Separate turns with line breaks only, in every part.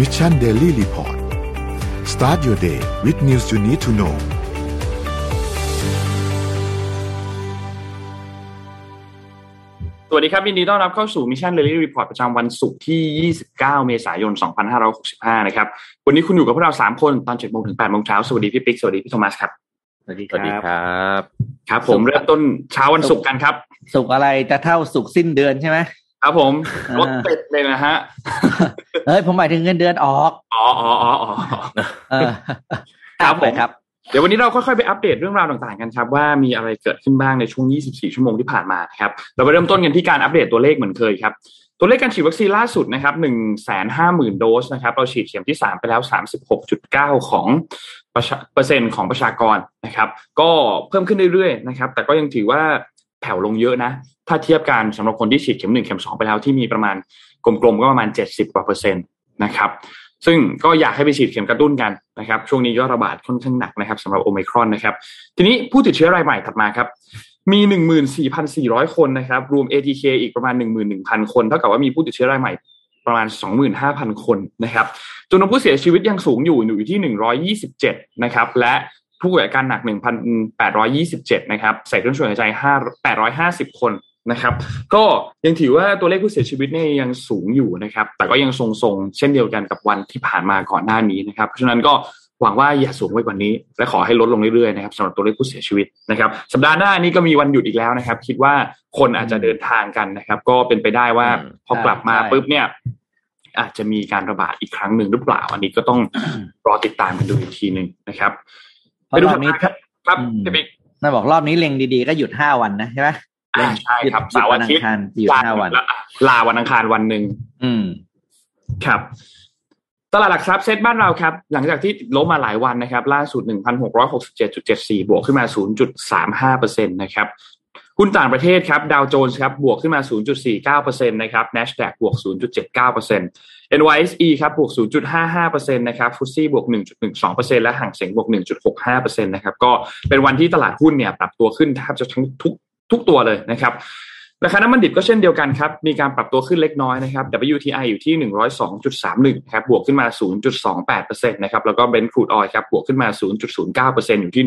Mission Daily Report start your day with news you need to know
สวัสดีครับยินดีต้อนรับเข้าสู่ Mission Daily Report ประจำวันศุกร์ที่ 29 เมษายน 2565 นะครับ วันนี้คุณอยู่กับพวกเรา 3 คนตอน7โมงถึง8โมงเช้า สวัสดีพี่ปิ๊ก สวัสดีพี่โทมัสครับ
สวัสดีค
รับ สวั
สดี
ครับ
ครับ ผมเริ่มต้นเช้าวันศุกร์กันครับ
ศุกร์อะไรจะเท่าศุกร์สิ้นเดือนใช่ไหม
ครับผม
อ่ารร
ถติดเลยนะฮะ
เฮ้ยผมหมายถึงเงินเดือนออก
อ๋ออ๋ออ๋ออ๋อ
เออ
ครับผม
ไปครับ
เดี๋ยววันนี้เราค่อยๆไปอัปเดตเรื่องราวต่างๆกันครับว่ามีอะไรเกิดขึ้นบ้างในช่วง 24 ชั่วโมงที่ผ่านมาครับเราไปเริ่มต้นกันที่การอัปเดตตัวเลขเหมือนเคยครับตัวเลขการฉีดวัคซีนล่าสุดนะครับ150,000 โดสนะครับเราฉีดเข็มที่ 3 ไปแล้ว 36.9 ของประชาเปอร์เซ็นต์ของประชากรนะครับ ก็เพิ่มขึ้นเรื่อยๆนะครับ แต่ก็ยังถือว่าแผ่วลงเยอะนะ ถ้าเทียบกันสำหรับคนที่ฉีดเข็ม1เข็ม2ไปแล้วที่มีประมาณกลมๆก็ประมาณ70กว่าเปอร์เซ็นต์นะครับซึ่งก็อยากให้ไปฉีดเข็มกระตุ้นกันนะครับช่วงนี้ก็ระบาดค่อนข้างหนักนะครับสำหรับโอมิครอนนะครับทีนี้ผู้ติดเชื้อรายใหม่ถัดมาครับมี 14,400 คนนะครับรวม ATK อีกประมาณ 11,000 คนเท่ากับว่ามีผู้ติดเชื้อรายใหม่ประมาณ 25,000 คนนะครับจำนวนผู้เสียชีวิตยังสูงอยู่อยู่ที่ 127 นะครับและผู้ป่วยอาการหนัก 1,827 นะครับใส่เครื่องช่วยหายใจ5 850 คน นะครับ ก็ยังถือว่าตัวเลขผู้เสียชีวิตเนี่ยยังสูงอยู่นะครับ แต่ก็ยังทรงๆ เช่นเดียวกันกับวันที่ผ่านมาก่อนหน้านี้นะครับ เพราะฉะนั้นก็หวังว่าอย่าสูงไปกว่านี้ และขอให้ลดลงเรื่อยๆนะครับสำหรับตัวเลขผู้เสียชีวิตนะครับ สัปดาห์หน้านี้ก็มีวันหยุดอีกแล้วนะครับ คิดว่าคนอาจจะเดินทางกันนะครับ ก็เป็นไปได้ว่า
อืม
พอกลับมา
ใช่
ปุ๊บเนี่ย อาจจะมีการระบาดอีกครั้งหนึ่งหรือเปล่า อันนี้ก็ต้องรอติดตามกันดูอีกทีหนึ่งนะครับ
เพราะรอบนี้
ครับครับ
อืม
พี่บิ๊ก
น่าบอกรอบนี้เล็งดีๆก็หยุดห้าวันนะใช่ไหม
อ่าใช่ครับ
หยุด
เสาร์อาทิตย์
วันอังคารหยุดห้าวัน
ลลาวันอังคารวันหนึ่ง
อืม
ครับ ตลาดหลักทรัพย์เซ็ตบ้านเราครับ หลังจากที่ล้มมาหลายวันนะครับ ล่าสุด 1,667.74 บวกขึ้นมา 0.35%นะครับหุ้นต่างประเทศครับดาวโจนส์ครับบวกขึ้นมา 0.49%นะครับ NASDAQ บวก 0.79% NYSE ครับบวก 0.55%นะครับฟุตซี่บวก 1.12%และห่างเสียงบวก 1.65%นะครับก็เป็นวันที่ตลาดหุ้นเนี่ยปรับตัวขึ้นแทบจะทั้งทุก ทุกตัวเลยนะครับราคาน้ำมันดิบก็เช่นเดียวกันครับ มีการปรับตัวขึ้นเล็กน้อยนะครับ WTI อยู่ที่ 102.31ครับ บวกขึ้นมา 0.28%นะครับ แล้วก็เบนซ์ครูดออยครับ บวกขึ้นมา 0.09%อยู่ที่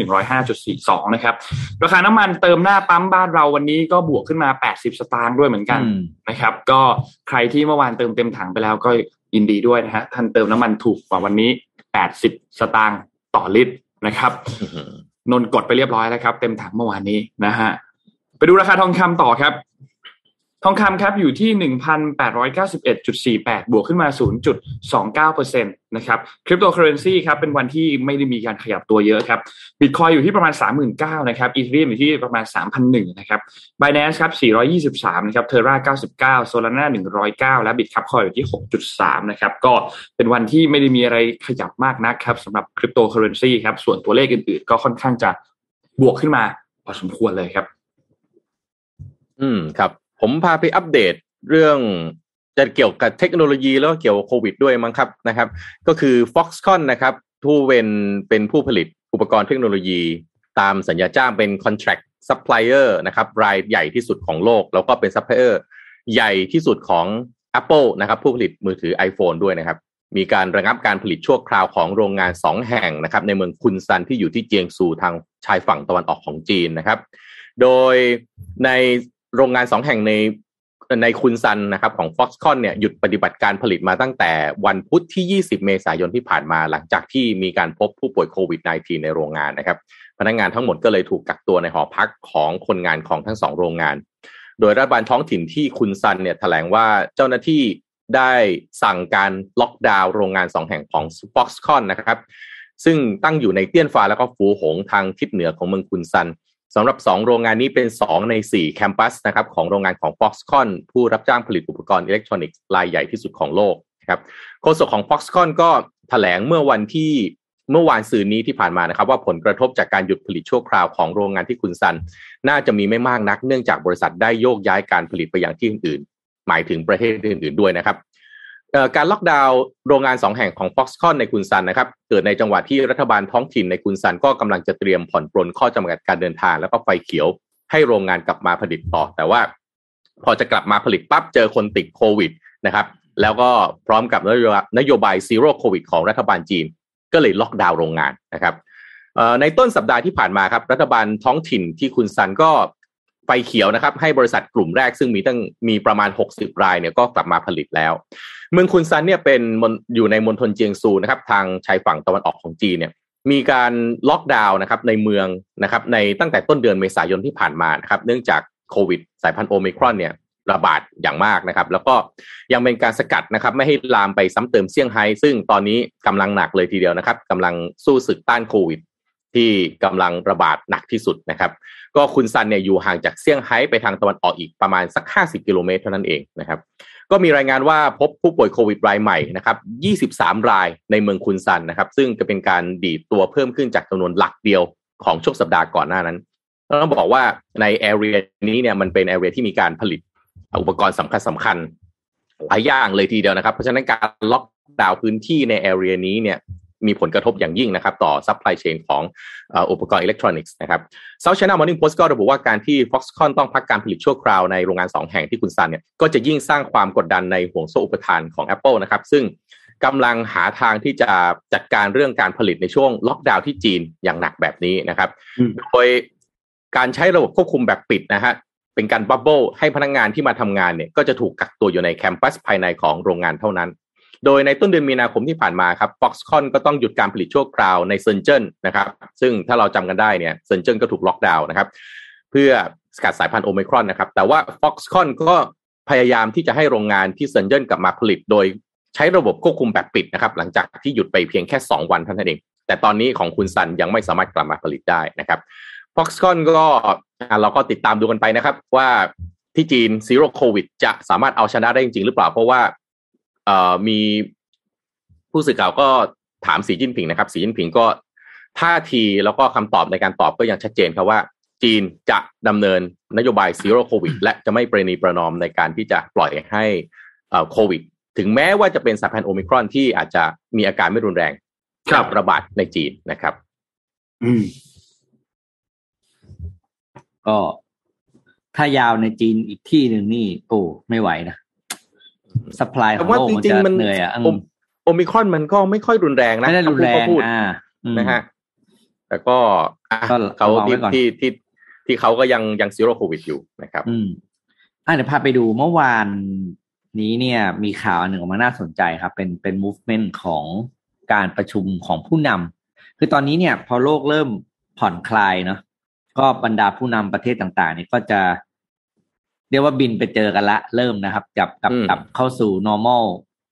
105.42 นะครับ ราคาน้ำมันเติมหน้าปั๊มบ้านเราวันนี้ก็บวกขึ้นมา 80 สตางค์ด้วยเหมือนกัน
อืม
นะครับ ก็ใครที่เมื่อวานเติมเต็มถังไปแล้วก็ยินดีด้วยนะฮะ ท่านเติมน้ำมันถูกกว่าวันนี้ 80 สตางค์ต่อลิตรนะครับ นนท์กดไปเรียบร้อยแล้วครับ เต็มถังเมื่อวานนี้นะฮะไป ดูราคาทองคำต่อครับ ทองคำครับอยู่ที่หนึ่งพันแปดร้อยเก้าสิบเอ็ดจุดสี่แปดบวกขึ้นมาศูนย์จุดสองเก้าเปอร์เซ็นตนะครับคริปโตเคอร์เรนซีครับเป็นวันที่ไม่ได้มีการขยับตัวเยอะครับบิตคอยน์อยู่ที่ประมาณสามหมื่นเก้านะครับ Ethereum อยู่ที่ประมาณสามพันหนึ่งนะครับบ i แ a น c e ครับสี่ร้อยยี่สิบสามนะครับ Terra เก้าสิบเก้า Solana หนึ่งร้อยเก้าและ Bitkub Coin อยู่ที่หกจุดสามนะครับก็เป็นวันที่ไม่ได้มีอะไรขยับมากนักครับสำหรับคริปโตเคอร์เรนซีครับส่วนตัวเลขอื่นๆ ก็ค่อนข้างจะบวกขึ้นมาพอสมควรเลยครับ
อืมครับ ผมพาไปอัปเดตเรื่องจะเกี่ยวกับเทคโนโลยีแล้วก็เกี่ยวกับโควิดด้วยมั้งครับนะครับ ก็คือ Foxconn นะครับผู้เป็นเป็นผู้ผลิตอุปกรณ์เทคโนโลยี ตามสัญญาจ้างเป็น contract supplier นะครับ รายใหญ่ที่สุดของโลก แล้วก็เป็น supplier ใหญ่ที่สุดของ Apple นะครับ ผู้ผลิตมือถือ iPhone ด้วยนะครับ มีการระงับการผลิตชั่วคราวของโรงงาน 2 แห่งนะครับ ในเมืองคุนซันที่อยู่ที่เจียงซูทางชายฝั่งตะวันออกของจีนนะครับ โดยใน โรงงาน2แห่งในในคุนซันนะครับของ Foxconn เนี่ยหยุดปฏิบัติการผลิตมาตั้งแต่วันพุธที่ 20 เมษายนที่ผ่านมาหลังจากที่มีการพบผู้ป่วยโควิด -19 ในโรงงานนะครับ พนักงานทั้งหมดก็เลยถูกกักตัวในหอพักของคนงานของทั้งสองโรงงาน โดยรัฐบาลท้องถิ่นที่คุนซันเนี่ยแถลงว่าเจ้าหน้าที่ได้สั่งการล็อกดาวน์โรงงานสองแห่งของ Foxconn นะครับ ซึ่งตั้งอยู่ในเตี้ยนฟ้าแล้วก็ฟูหงทางทิศเหนือของเมืองคุนซัน สำหรับ 2 โรงงานนี้เป็น 2 ใน 4 แคมปัสนะครับของโรงงานของ Foxconn ผู้รับจ้างผลิตอุปกรณ์อิเล็กทรอนิกส์รายใหญ่ที่สุดของโลกนะครับโฆษกของ Foxconn ก็แถลงเมื่อวันที่เมื่อวานสื่อนี้ที่ผ่านมานะครับ ว่าผลกระทบจากการหยุดผลิตชั่วคราวของโรงงานที่คุนซัน น่าจะมีไม่มากนัก เนื่องจากบริษัทได้โยกย้ายการผลิตไปอย่างที่อื่น ๆ หมายถึงประเทศอื่น ๆ ด้วยนะครับ การล็อกดาวน์โรงงานสองแห่งของ Foxconn ในกุนซันนะครับ เกิดในจังหวะที่รัฐบาลท้องถิ่นในกุนซันก็กำลังจะเตรียมผ่อนปรนข้อจำกัดการเดินทาง แล้วก็ไฟเขียวให้โรงงานกลับมาผลิตต่อ แต่ว่าพอจะกลับมาผลิตปั๊บเจอคนติดโควิดนะครับ แล้วก็พร้อมกับนโยบายนโยบาย Zero COVID ของรัฐบาลจีน ก็เลยล็อกดาวน์โรงงานนะครับในต้นสัปดาห์ที่ผ่านมาครับ รัฐบาลท้องถิ่นที่คุนซันก็ ไฟเขียวนะครับให้บริษัทกลุ่มแรกซึ่งมีตั้งมีประมาณ 60 รายเนี่ยก็กลับมาผลิตแล้ว เมืองคุนซันเนี่ยเป็นมณอยู่ในมณฑลเจียงซูนะครับทางชายฝั่งตะวันออกของจีนเนี่ยมีการล็อกดาวน์นะครับในเมืองนะครับในตั้งแต่ต้นเดือนเมษายนที่ผ่านมานะครับเนื่องจากโควิดสายพันธุ์โอมิครอนเนี่ยระบาดอย่างมากนะครับ แล้วก็ยังเป็นการสกัดนะครับ ไม่ให้ลามไปซ้ำเติมเซี่ยงไฮ้ซึ่งตอนนี้กำลังหนักเลยทีเดียวนะครับกำลังสู้ศึกต้านโควิด ที่กำลังระบาดหนักที่สุดนะครับ ก็คุณซันเนี่ยอยู่ห่างจากเซี่ยงไฮ้ไปทางตะวันออกอีกประมาณสัก 50 กิโลเมตรเท่านั้นเองนะครับ ก็มีรายงานว่าพบผู้ป่วยโควิดรายใหม่นะครับ 23 รายในเมืองคุนซันนะครับ ซึ่งจะเป็นการดีดตัวเพิ่มขึ้นจากจำนวนหลักเดียวของช่วงสัปดาห์ก่อนหน้านั้นต้องบอกว่าใน area นี้เนี่ยมันเป็น area ที่มีการผลิตอุปกรณ์สำคัญสำคัญหลายอย่างเลยทีเดียวนะครับ เพราะฉะนั้นการล็อกดาวน์พื้นที่ใน area นี้เนี่ย มีผลกระทบอย่างยิ่งนะครับ ต่อ supply chain ของอุปกรณ์อิเล็กทรอนิกส์นะครับ South China Morning Post ก็ระบุว่าการที่ Foxconn ต้องพักการผลิตชั่วคราวในโรงงาน 2 แห่งที่คุนซันเนี่ยก็จะยิ่งสร้างความกดดันในห่วงโซ่อุปทานของ Apple นะครับ ซึ่งกำลังหาทางที่จะจัดการเรื่องการผลิตในช่วงล็อกดาวน์ที่จีนอย่างหนักแบบนี้นะครับ โดยการใช้ระบบควบคุมแบบปิดนะฮะเป็นการ bubble ให้พนักงานที่มาทำงานเนี่ยก็จะถูกกักตัวอยู่ใน campus ภายในของโรงงานเท่านั้น โดยในต้นเดือนมีนาคมที่ผ่านมาครับ Foxconn ก็ต้องหยุดการผลิตชั่วคราวในเซินเจิ้นนะครับ ซึ่งถ้าเราจำกันได้เนี่ยเซินเจิ้นก็ถูกล็อกดาวน์นะครับ เพื่อสกัดสายพันธุ์โอมิครอนนะครับ แต่ว่า Foxconn ก็พยายามที่จะให้โรงงานที่เซนเจิ้นกลับมาผลิต โดยใช้ระบบควบคุมแบบปิดนะครับ หลังจากที่หยุดไปเพียงแค่ 2 วันเท่านั้นเอง แต่ตอนนี้ของคุณซันยังไม่สามารถกลับมาผลิตได้นะครับ Foxconn ก็เราก็ติดตามดูกันไปนะครับว่าที่จีนซีโร่โควิดจะสามารถเอาชนะได้จริงๆหรือเปล่า เพราะว่า เอ่อมีผู้สื่อข่าวก็ถามสีจิ้นผิงนะครับ สีจิ้นผิงก็ท่าทีแล้วก็คำตอบในการตอบก็ยังชัดเจนครับว่า จีนจะดำเนินนโยบาย Zero COVID และจะไม่ประนีประนอมในการที่จะปล่อยให้โควิด ถึงแม้ว่าจะเป็นสายพันธุ์โอมิครอนที่อาจจะมีอาการไม่รุนแรงกับระบาดในจีนนะครับ
อืม
ก็ถ้ายาวในจีนอีกที่หนึ่งนี่โอ้ไม่ไหวนะ supply ของโลกมันจะเหนื่อยอะ
โอมิครอนมันก็ไม่ค่อยรุนแรงนะ
ไม่ได้รุนแรงอ่า
นะฮะแต่ก็เขาที่ที่ที่ที่เขาก็ยังยังซีโร่โควิดอยู่นะครับ
อืมอ่าเดี๋ยวพาไปดูเมื่อวานนี้เนี่ย มีข่าวอันหนึ่งออกมาน่าสนใจครับ เป็นเป็น movement ของการประชุมของผู้นำคือตอนนี้เนี่ย พอโลกเริ่มผ่อนคลายเนาะก็บรรดาผู้นำประเทศต่างๆ เนี่ยก็จะ เรียกว่าบินไปเจอกันละ เริ่มนะครับกับกับกับเข้าสู่ normal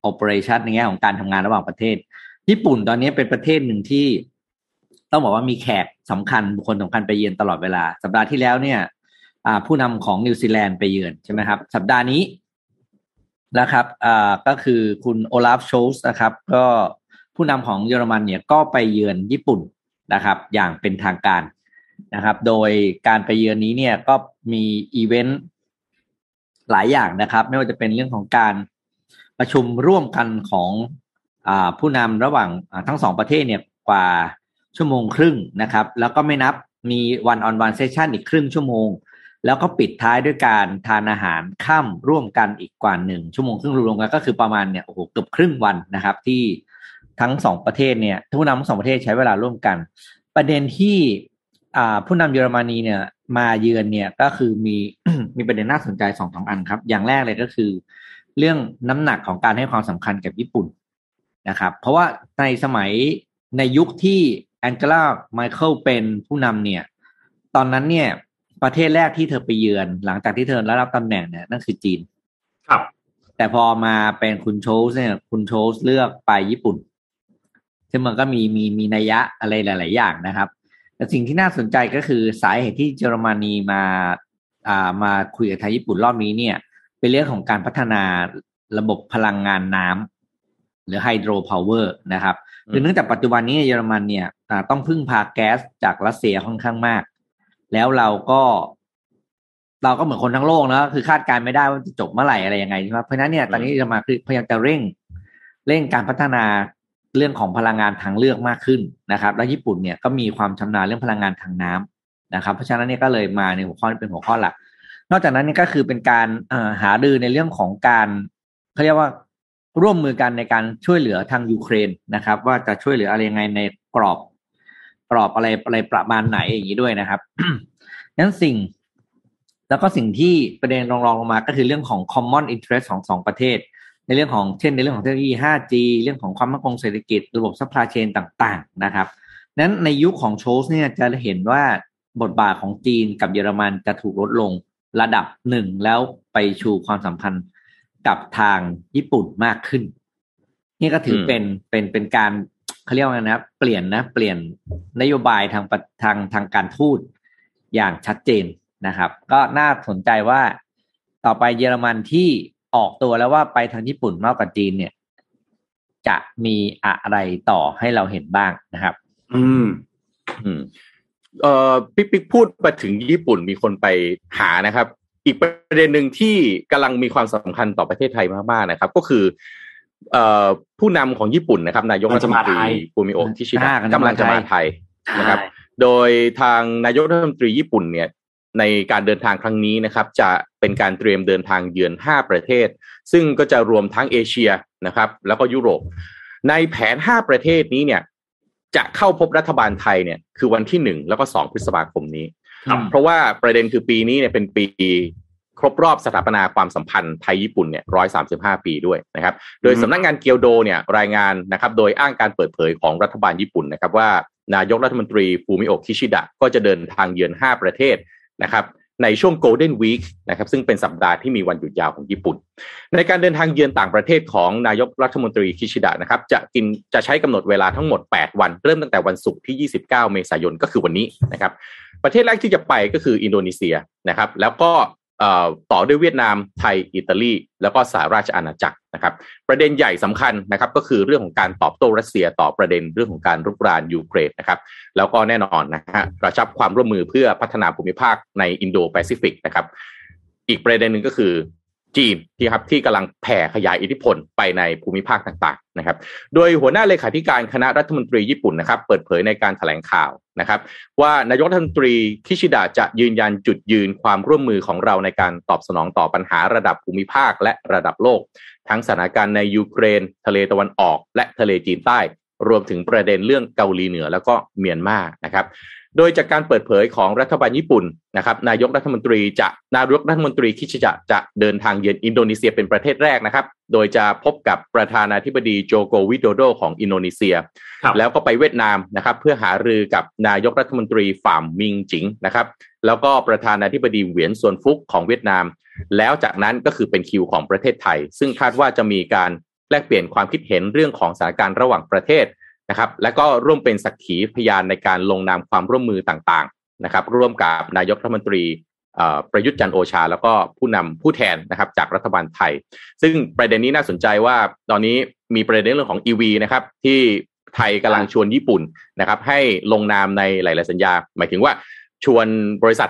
operation ในแง่ของการทำงานระหว่างประเทศ ญี่ปุ่นตอนนี้เป็นประเทศหนึ่งที่ ต้องบอกว่ามีแขกสำคัญบุคคลสำคัญไปเยือนตลอดเวลา สัปดาห์ที่แล้วเนี่ยผู้นำของนิวซีแลนด์ไปเยือนใช่ไหมครับ สัปดาห์นี้นะครับอ่าก็คือคุณโอลาฟโชลส์นะครับ ก็ผู้นำของเยอรมันเนี่ยก็ไปเยือนญี่ปุ่นนะครับ อย่างเป็นทางการนะครับ โดยการไปเยือนนี้เนี่ยก็มีอีเวนต์ หลายอย่างนะครับ ไม่ว่าจะเป็นเรื่องของการประชุมร่วมกันของอผู้นำระหว่างทั้งสองประเทศเนี่ยกว่าชั่วโมงครึ่งนะครับ แล้วก็ไม่นับมีวันออนวันเซสชันอีกครึ่งชั่วโมง แล้วก็ปิดท้ายด้วยการทานอาหารข้ามร่วมกันอีกกว่าหนึ่งชั่วโมงครึ่งรวมกันก็คือประมาณเนี่ยโอ้โหเกือบครึ่งวันนะครับ ที่ทั้งสองประเทศเนี่ยผู้นำทั้งสองประเทศใช้เวลาร่วมกัน ประเด็นที่ผู้นำเยอรมนีเนี่ย มาเยือนเนี่ยก็คือมีมีประเด็นน่าสนใจสองสองอันครับ อย่างแรกเลยก็คือ เรื่องน้ำหนักของการให้ความสำคัญกับญี่ปุ่นนะครับ เพราะว่าในสมัยในยุคที่แองเกลาไมเคิลเป็นผู้นำเนี่ย ตอนนั้นเนี่ย ประเทศแรกที่เธอไปเยือน หลังจากที่เธอได้รับตำแหน่งเนี่ยนั่นคือจีน
ครับ
แต่พอมาเป็นคุณโชสเนี่ย คุณโชสเลือกไปญี่ปุ่น ซึ่งมันก็มีมีมีนัยยะอะไรหลาย ๆ อย่างนะครับ แต่สิ่งที่น่าสนใจก็คือสาเหตุที่เยอรมนีมาอ่ามาคุยกับไทยญี่ปุ่นรอบนี้เนี่ย เป็นเรื่องของการพัฒนาระบบพลังงานน้ำหรือไฮโดรพาวเวอร์นะครับคือเนื่องจากปัจจุบันนี้เยอรมันเนี่ยต้องพึ่งพาแก๊สจากรัสเซียค่อนข้างมาก แล้วเราก็เราก็เหมือนคนทั้งโลกนะคือคาดการไม่ได้ว่าจะจบเมื่อไหร่อะไรยังไงใช่ไหมเพราะฉะนั้นเนี่ยตอนนี้จะมาคือพยายามจะเร่ง เร่งการพัฒนา เรื่องของพลังงานทางเลือกมากขึ้นนะครับ แล้วญี่ปุ่นเนี่ยก็มีความชำนาญเรื่องพลังงานทางน้ำนะครับ เพราะฉะนั้นนี่ก็เลยมาในหัวข้อเป็นหัวข้อหลัก นอกจากนั้นนี่ก็คือเป็นการหาดือในเรื่องของการเขาเรียกว่าร่วมมือกันในการช่วยเหลือทางยูเครนนะครับ ว่าจะช่วยเหลืออะไรยังไงในกรอบ กรอบอะไรอะไรประมาณไหนอย่างนี้ด้วยนะครับนั้นสิ่ง แล้วก็สิ่งที่ประเด็นรองรองลงมาก็คือเรื่องของ common interest ของสองประเทศ ในเรื่องของเช่นในเรื่องของเทคโนโลยี 5G เรื่องของความมั่นคงเศรษฐกิจระบบ supply chain ต่างๆนะครับนั้นในยุคของโชสเนี่ยจะเห็นว่าบทบาทของจีนกับเยอรมันจะถูกลดลงระดับหนึ่งแล้วไปชูความสัมพันธ์กับทางญี่ปุ่นมากขึ้น นี่ก็ถือเป็นเป็นเป็นการเขาเรียกว่าไงนะ เปลี่ยนนะ เปลี่ยนนโยบายทางทางทางการทูตอย่างชัดเจนนะครับ ก็น่าสนใจว่าต่อไปเยอรมันที่ ออกตัวแล้วว่าไปทางญี่ปุ่นมากกว่าจีนเนี่ย จะมีอะไรต่อให้เราเห็นบ้างนะครับ
อืม
อืม เอ่อปิ๊กปิ๊กพูดมาถึงญี่ปุ่นมีคนไปหานะครับ อีกประเด็นหนึ่งที่กำลังมีความสำคัญต่อประเทศไทยมากๆนะครับ ก็คือเอ่อผู้นำของญี่ปุ่นนะครับ นายกรัฐมนตรีฟูมิโอกิชิดะกำลังจะมาไทยนะครับ โดยทางนายกรัฐมนตรีญี่ปุ่นเนี่ย ในการเดินทางครั้งนี้นะครับ จะเป็นการเตรียมเดินทางเยือนห้าประเทศ ซึ่งก็จะรวมทั้งเอเชียนะครับ แล้วก็ยุโรป ในแผนห้าประเทศนี้เนี่ย จะเข้าพบรัฐบาลไทยเนี่ยคือวันที่หนึ่งแล้วก็สองพฤษภาคมนี้ เพราะว่าประเด็นคือปีนี้เนี่ยเป็นปีครบรอบสถาปนาความสัมพันธ์ไทยญี่ปุ่นเนี่ยร้อยสาสิบห้าปีด้วยนะครับ โดยสำนักงานเกียวโดเนี่ยรายงานนะครับ โดยอ้างการเปิดเผยของรัฐบาลญี่ปุ่นนะครับว่านายกรัฐมนตรีฟูมิโอกิชิดะก็จะเดินทางเยือน 5 ประเทศ นะครับในช่วง Golden Week นะครับซึ่งเป็นสัปดาห์ที่มีวันหยุดยาวของญี่ปุ่น ในการเดินทางเยือนต่างประเทศของนายกรัฐมนตรีคิชิดะนะครับจะกินจะใช้กำหนดเวลาทั้งหมด 8 วัน เริ่มตั้งแต่วันศุกร์ที่ 29 เมษายนก็คือวันนี้นะครับประเทศแรกที่จะไปก็คืออินโดนีเซียนะครับแล้วก็ ต่อด้วยเวียดนามไทย อิตาลี แล้วก็สหราชอาณาจักรนะครับประเด็นใหญ่สำคัญนะครับก็คือเรื่องของการตอบโต้รัสเซียต่อประเด็นเรื่องของการรุกรานยูเครนนะครับแล้วก็แน่นอนนะฮะกระชับความร่วมมือเพื่อพัฒนาภูมิภาคในอินโดแปซิฟิกนะครับอีกประเด็นหนึ่งก็คือ จีนที่ครับที่กำลังแผ่ขยายอิทธิพลไปในภูมิภาคต่างๆนะครับ โดยหัวหน้าเลขาธิการคณะรัฐมนตรีญี่ปุ่นนะครับ เปิดเผยในการแถลงข่าวนะครับ ว่านายกรัฐมนตรีคิชิดะจะยืนยันจุดยืนความร่วมมือของเราในการตอบสนองต่อปัญหาระดับภูมิภาคและระดับโลก ทั้งสถานการณ์ในยูเครน ทะเลตะวันออก และทะเลจีนใต้ รวมถึงประเด็นเรื่องเกาหลีเหนือแล้วก็เมียนมานะครับ โดยจากการเปิดเผยของรัฐบาลญี่ปุ่นนะครับนายกรัฐมนตรีจะนายกรัฐมนตรีคิชิจะจะเดินทางเยือนอินโดนีเซียเป็นประเทศแรกนะครับ โดยจะพบกับประธานาธิบดีโจโกวิโดโดของอินโดนีเซีย แล้วก็ไปเวียดนามนะครับ เพื่อหารือกับนายกรัฐมนตรีฝ่ามมิงจิงนะครับ แล้วก็ประธานาธิบดีเหวียนซวนฟุกของเวียดนาม แล้วจากนั้นก็คือเป็นคิวของประเทศไทย ซึ่งคาดว่าจะมีการแลกเปลี่ยนความคิดเห็นเรื่องของสถานการณ์ระหว่างประเทศ นะครับ และก็ร่วมเป็นสักขีพยานในการลงนามความร่วมมือต่างๆนะครับ ร่วมกับนายกรัฐมนตรีประยุทธ์จันโอชา แล้วก็ผู้นำผู้แทนนะครับจากรัฐบาลไทย ซึ่งประเด็นนี้น่าสนใจว่าตอนนี้มีประเด็นเรื่องของ EV นะครับที่ไทยกำลังชวนญี่ปุ่นนะครับ ให้ลงนามในหลาย ๆ สัญญา หมายถึงว่าชวนบริษัท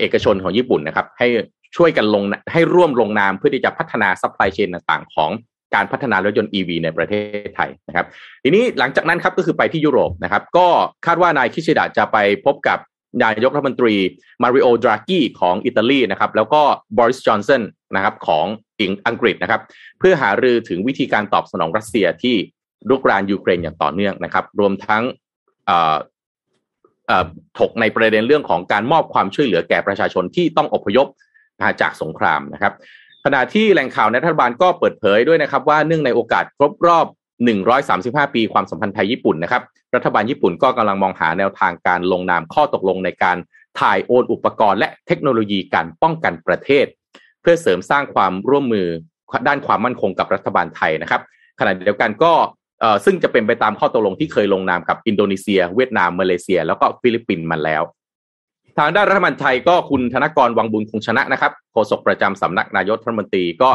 เอกชนของญี่ปุ่นนะครับ ให้ช่วยกันลงให้ร่วมลงนามเพื่อที่จะพัฒนา supply chain ต่าง ๆ ของ การพัฒนารถยนต์ EV ในประเทศไทยนะครับ ทีนี้หลังจากนั้นครับก็คือไปที่ยุโรปนะครับ ก็คาดว่านายคิชิดะจะไปพบกับนายกรัฐมนตรีมาริโอดรากีของอิตาลีนะครับ แล้วก็บอริสจอห์นสันนะครับของอังกฤษนะครับ เพื่อหารือถึงวิธีการตอบสนองรัสเซียที่รุกรานยูเครนอย่างต่อเนื่องนะครับ รวมทั้งถกในประเด็นเรื่องของการมอบความช่วยเหลือแก่ประชาชนที่ต้องอพยพจากสงครามนะครับ ขณะที่แหล่งข่าวในรัฐบาลก็เปิดเผยด้วยนะครับว่าเนื่องในโอกาสครบรอบ 135 ปีความสัมพันธ์ไทยญี่ปุ่นนะครับรัฐบาลญี่ปุ่นก็กำลังมองหาแนวทางการลงนามข้อตกลงในการถ่ายโอนอุปกรณ์และเทคโนโลยีการป้องกันประเทศ เพื่อเสริมสร้างความร่วมมือด้านความมั่นคงกับรัฐบาลไทยนะครับขณะเดียวกันก็ซึ่งจะเป็นไปตามข้อตกลงที่เคยลงนามกับอินโดนีเซีย เวียดนามมาเลเซีย แล้วก็ฟิลิปปินส์มาแล้ว ทางด้านรัฐมนตรีก็คุณธนกรวังบุญคงชนะนะครับโฆษกประจำสำนักนายกรัฐมนตรีก็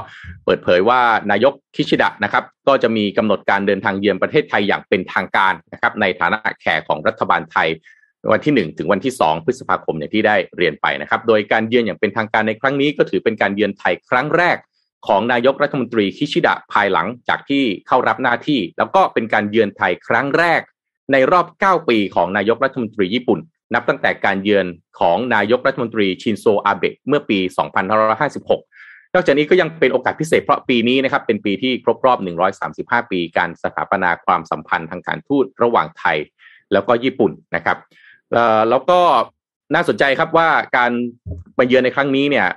เปิดเผยว่านายกคิชิดะนะครับ ก็จะมีกำหนดการเดินทางเยือนประเทศไทยอย่างเป็นทางการนะครับ ในฐานะแขกของรัฐบาลไทยวันที่ 1 ถึงวันที่ 2 พฤษภาคมอย่างที่ได้เรียนไปนะครับ โดยการเยือนอย่างเป็นทางการในครั้งนี้ ก็ถือเป็นการเยือนไทยครั้งแรกของนายกรัฐมนตรีคิชิดะภายหลังจากที่เข้ารับหน้าที่ แล้วก็เป็นการเยือนไทยครั้งแรก ในรอบ 9 ปีของนายกรัฐมนตรีญี่ปุ่น นับตั้งแต่การเยือนของนายกรัฐมนตรีชินโซอาเบะเมื่อปี 2556 นอกจากนี้ก็ยังเป็นโอกาสพิเศษเพราะปีนี้นะครับเป็นปีที่ครบรอบ 135 ปีการสถาปนาความสัมพันธ์ทางการทูตระหว่างไทย แล้วก็ญี่ปุ่นนะครับแล้วก็น่าสนใจครับว่าการไปเยือนในครั้งนี้เนี่ย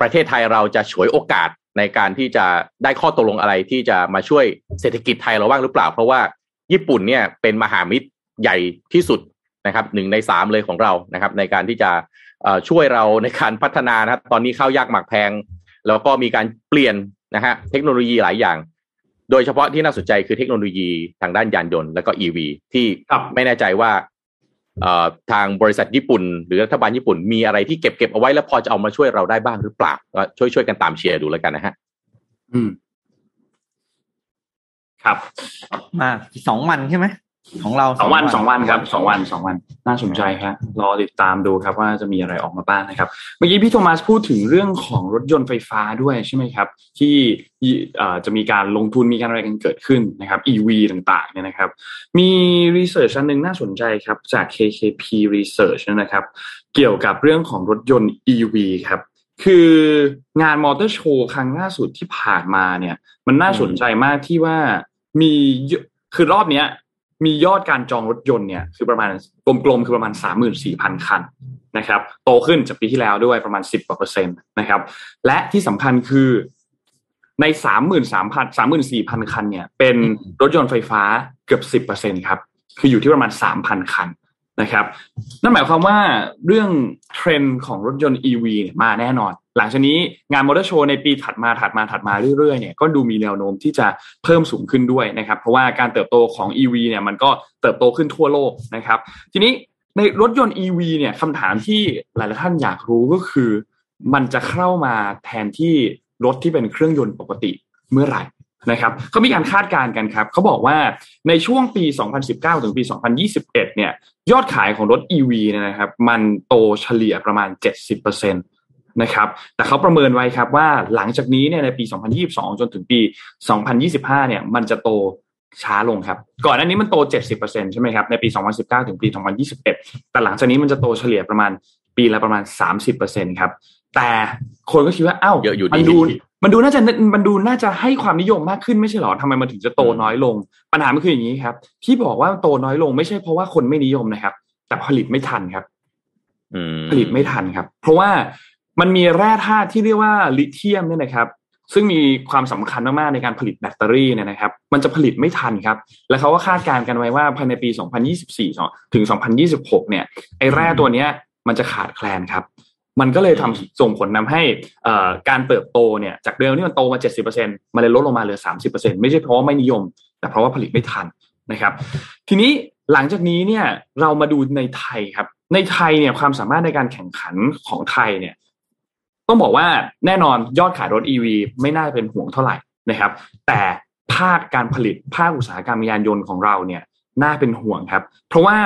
ประเทศไทยเราจะฉวยโอกาสในการที่จะได้ข้อตกลงอะไรที่จะมาช่วยเศรษฐกิจไทยเราบ้างหรือเปล่า เพราะว่าญี่ปุ่นเนี่ยเป็นมหามิตรใหญ่ที่สุด นะครับหนึ่งในสามเลยของเรานะครับ ในการที่จะช่วยเราในการพัฒนานะครับตอนนี้ข้าวยากหมากแพง แล้วก็มีการเปลี่ยนนะฮะเทคโนโลยีหลายอย่าง โดยเฉพาะที่น่าสนใจคือเทคโนโลยีทางด้านยานยนต์และก็อีวีที่ไม่แน่ใจว่าทางบริษัทญี่ปุ่น หรือรัฐบาลญี่ปุ่นมีอะไรที่เก็บเก็บเอาไว้แล้วพอจะเอามาช่วยเราได้บ้างหรือเปล่าก็ช่วยช่วยกันตามเชียร์ดูแล้วกันนะฮะ
อืม ครับ
มาสองวันใช่ไหม ของเรา
สองวันสองวันครับสองวันสองวันน่าสนใจครับรอติดตามดูครับว่าจะมีอะไรออกมาบ้างนะครับ เมื่อกี้พี่โทมัสพูดถึงเรื่องของรถยนต์ไฟฟ้าด้วยใช่ไหมครับ ที่จะมีการลงทุนมีการอะไรกันเกิดขึ้นนะครับ EV ต่างๆเนี่ยนะครับ มีรีเสิร์ชอันหนึ่งน่าสนใจครับ จาก KKP Research นะครับ เกี่ยวกับเรื่องของรถยนต์ EV ครับคืองานมอเตอร์โชว์ครั้งล่าสุดที่ผ่านมาเนี่ย มันน่าสนใจมากที่ว่ามีคือรอบเนี้ย มียอดการจองรถยนต์เนี่ยคือประมาณกลมๆคือประมาณสามหมื่นสี่พันคันนะครับโตขึ้นจากปีที่แล้วด้วยประมาณสิบกว่าเปอร์เซ็นต์นะครับและที่สำคัญคือในสามหมื่นสามพันสามหมื่นสี่พันคันเนี่ยเป็นรถยนต์ไฟฟ้าเกือบสิบเปอร์เซ็นครับคืออยู่ที่ประมาณสามพันคัน นะครับ นั่นหมายความว่าเรื่องเทรนด์ของรถยนต์ EV มาแน่นอน หลังจากนี้งานมอเตอร์โชว์ในปีถัดมาถัดมาถัดมาเรื่อยๆเนี่ยก็ดูมีแนวโน้มที่จะเพิ่มสูงขึ้นด้วยนะครับ เพราะว่าการเติบโตของ EV เนี่ยมันก็เติบโตขึ้นทั่วโลกนะครับ ทีนี้ในรถยนต์ EV เนี่ยคำถามที่หลายๆท่านอยากรู้ก็คือ มันจะเข้ามาแทนที่รถที่เป็นเครื่องยนต์ปกติเมื่อไหร่ นะครับเขามีการคาดการณ์กันครับเขาบอกว่าในช่วงปี 2019 ถึงปี 2021 เนี่ยยอดขายของรถ EV เนี่ยนะครับมันโตเฉลี่ยประมาณ 70%นะครับแต่เขาประเมินไว้ครับว่าหลังจากนี้เนี่ยในปี 2022 จนถึงปี 2025 เนี่ยมันจะโตช้าลงครับ ก่อนหน้านี้มันโต 70%ใช่ไหมครับในปี 2019 ถึงปี 2021 แต่หลังจากนี้มันจะโตเฉลี่ยประมาณปีละประมาณ 30%ครับแต่คนก็คิดว่าอ้าวมันดู มันดูน่าจะมันดูน่าจะให้ความนิยมมากขึ้นไม่ใช่หรอทำไมมันถึงจะโตน้อยลง ปัญหามันคืออย่างนี้ครับ ที่บอกว่าโตน้อยลงไม่ใช่เพราะว่าคนไม่นิยมนะครับ แต่ผลิตไม่ทันครับผลิตไม่ทันครับ เพราะว่ามันมีแร่ธาตุที่เรียกว่าลิเธียมเนี่ยนะครับ ซึ่งมีความสำคัญมากๆในการผลิตแบตเตอรี่เนี่ยนะครับ มันจะผลิตไม่ทันครับ แล้วเขาก็คาดการณ์กันไว้ว่าภายในปี 2024 ถึง 2026 เนี่ยไอ้แร่ตัวเนี้ยมันจะขาดแคลนครับ มันก็เลยทำส่งผลนำให้การเติบโตเนี่ยจากเดิมที่มันโตมา 70%มันเลยลดลงมาเหลือ 30%ไม่ใช่เพราะไม่นิยม แต่เพราะว่าผลิตไม่ทันนะครับ ทีนี้หลังจากนี้เนี่ยเรามาดูในไทยครับ ในไทยเนี่ยความสามารถในการแข่งขันของไทยเนี่ย ต้องบอกว่าแน่นอนยอดขายรถ EV ไม่น่าเป็นห่วงเท่าไหร่นะครับ แต่ภาคการผลิตภาคอุตสาหกรรมยานยนต์ของเราเนี่ยน่าเป็นห่วงครับ เพราะว่า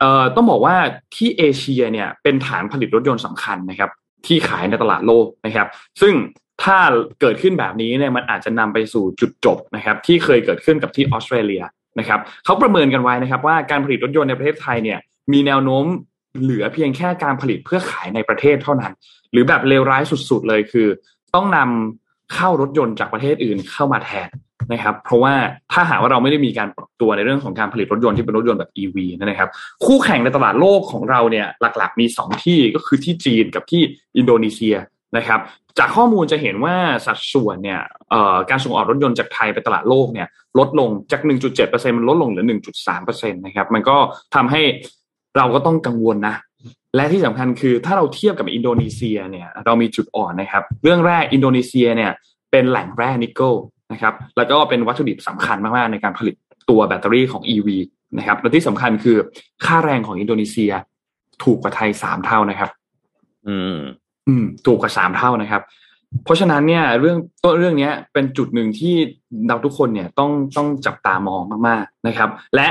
เอ่อต้องบอกว่าที่เอเชียเนี่ยเป็นฐานผลิตรถยนต์สำคัญนะครับ ที่ขายในตลาดโลกนะครับ ซึ่งถ้าเกิดขึ้นแบบนี้เนี่ยมันอาจจะนำไปสู่จุดจบนะครับ ที่เคยเกิดขึ้นกับที่ออสเตรเลียนะครับเขาประเมินกันไว้นะครับว่าการผลิตรถยนต์ในประเทศไทยเนี่ยมีแนวโน้มเหลือเพียงแค่การผลิตเพื่อขายในประเทศเท่านั้น หรือแบบเลวร้ายสุดๆเลยคือ ต้องนำ เข้ารถยนต์จากประเทศอื่นเข้ามาแทนนะครับ เพราะว่าถ้าหากว่าเราไม่ได้มีการปรับตัวในเรื่องของการผลิตรถยนต์ที่เป็นรถยนต์แบบ EV นะครับ คู่แข่งในตลาดโลกของเราเนี่ยหลักๆ มี 2 ที่ก็คือที่จีนกับที่อินโดนีเซียนะครับ จากข้อมูลจะเห็นว่าสัดส่วนเนี่ยการส่งออกรถยนต์จากไทยไปตลาดโลกเนี่ยลดลงจาก 1.7%มันลดลงเหลือ 1.3%นะครับมันก็ทำให้เราก็ต้องกังวลนะ และที่สำคัญคือถ้าเราเทียบกับอินโดนีเซียเนี่ยเรามีจุดอ่อนนะครับ เรื่องแรกอินโดนีเซียเนี่ยเป็นแหล่งแร่นิกเกิลนะครับแล้วก็เป็นวัตถุดิบสำคัญมากๆในการผลิตตัวแบตเตอรี่ของ EV นะครับและที่สำคัญคือค่าแรงของอินโดนีเซีย ถูกกว่าไทยสามเท่านะครับ
อืม
อืม ถูกกว่าสามเท่านะครับ เพราะฉะนั้นเนี่ย เรื่องต้นเรื่องนี้เป็นจุดหนึ่งที่เราทุกคนเนี่ยต้องต้องจับตามองมากๆนะครับ และ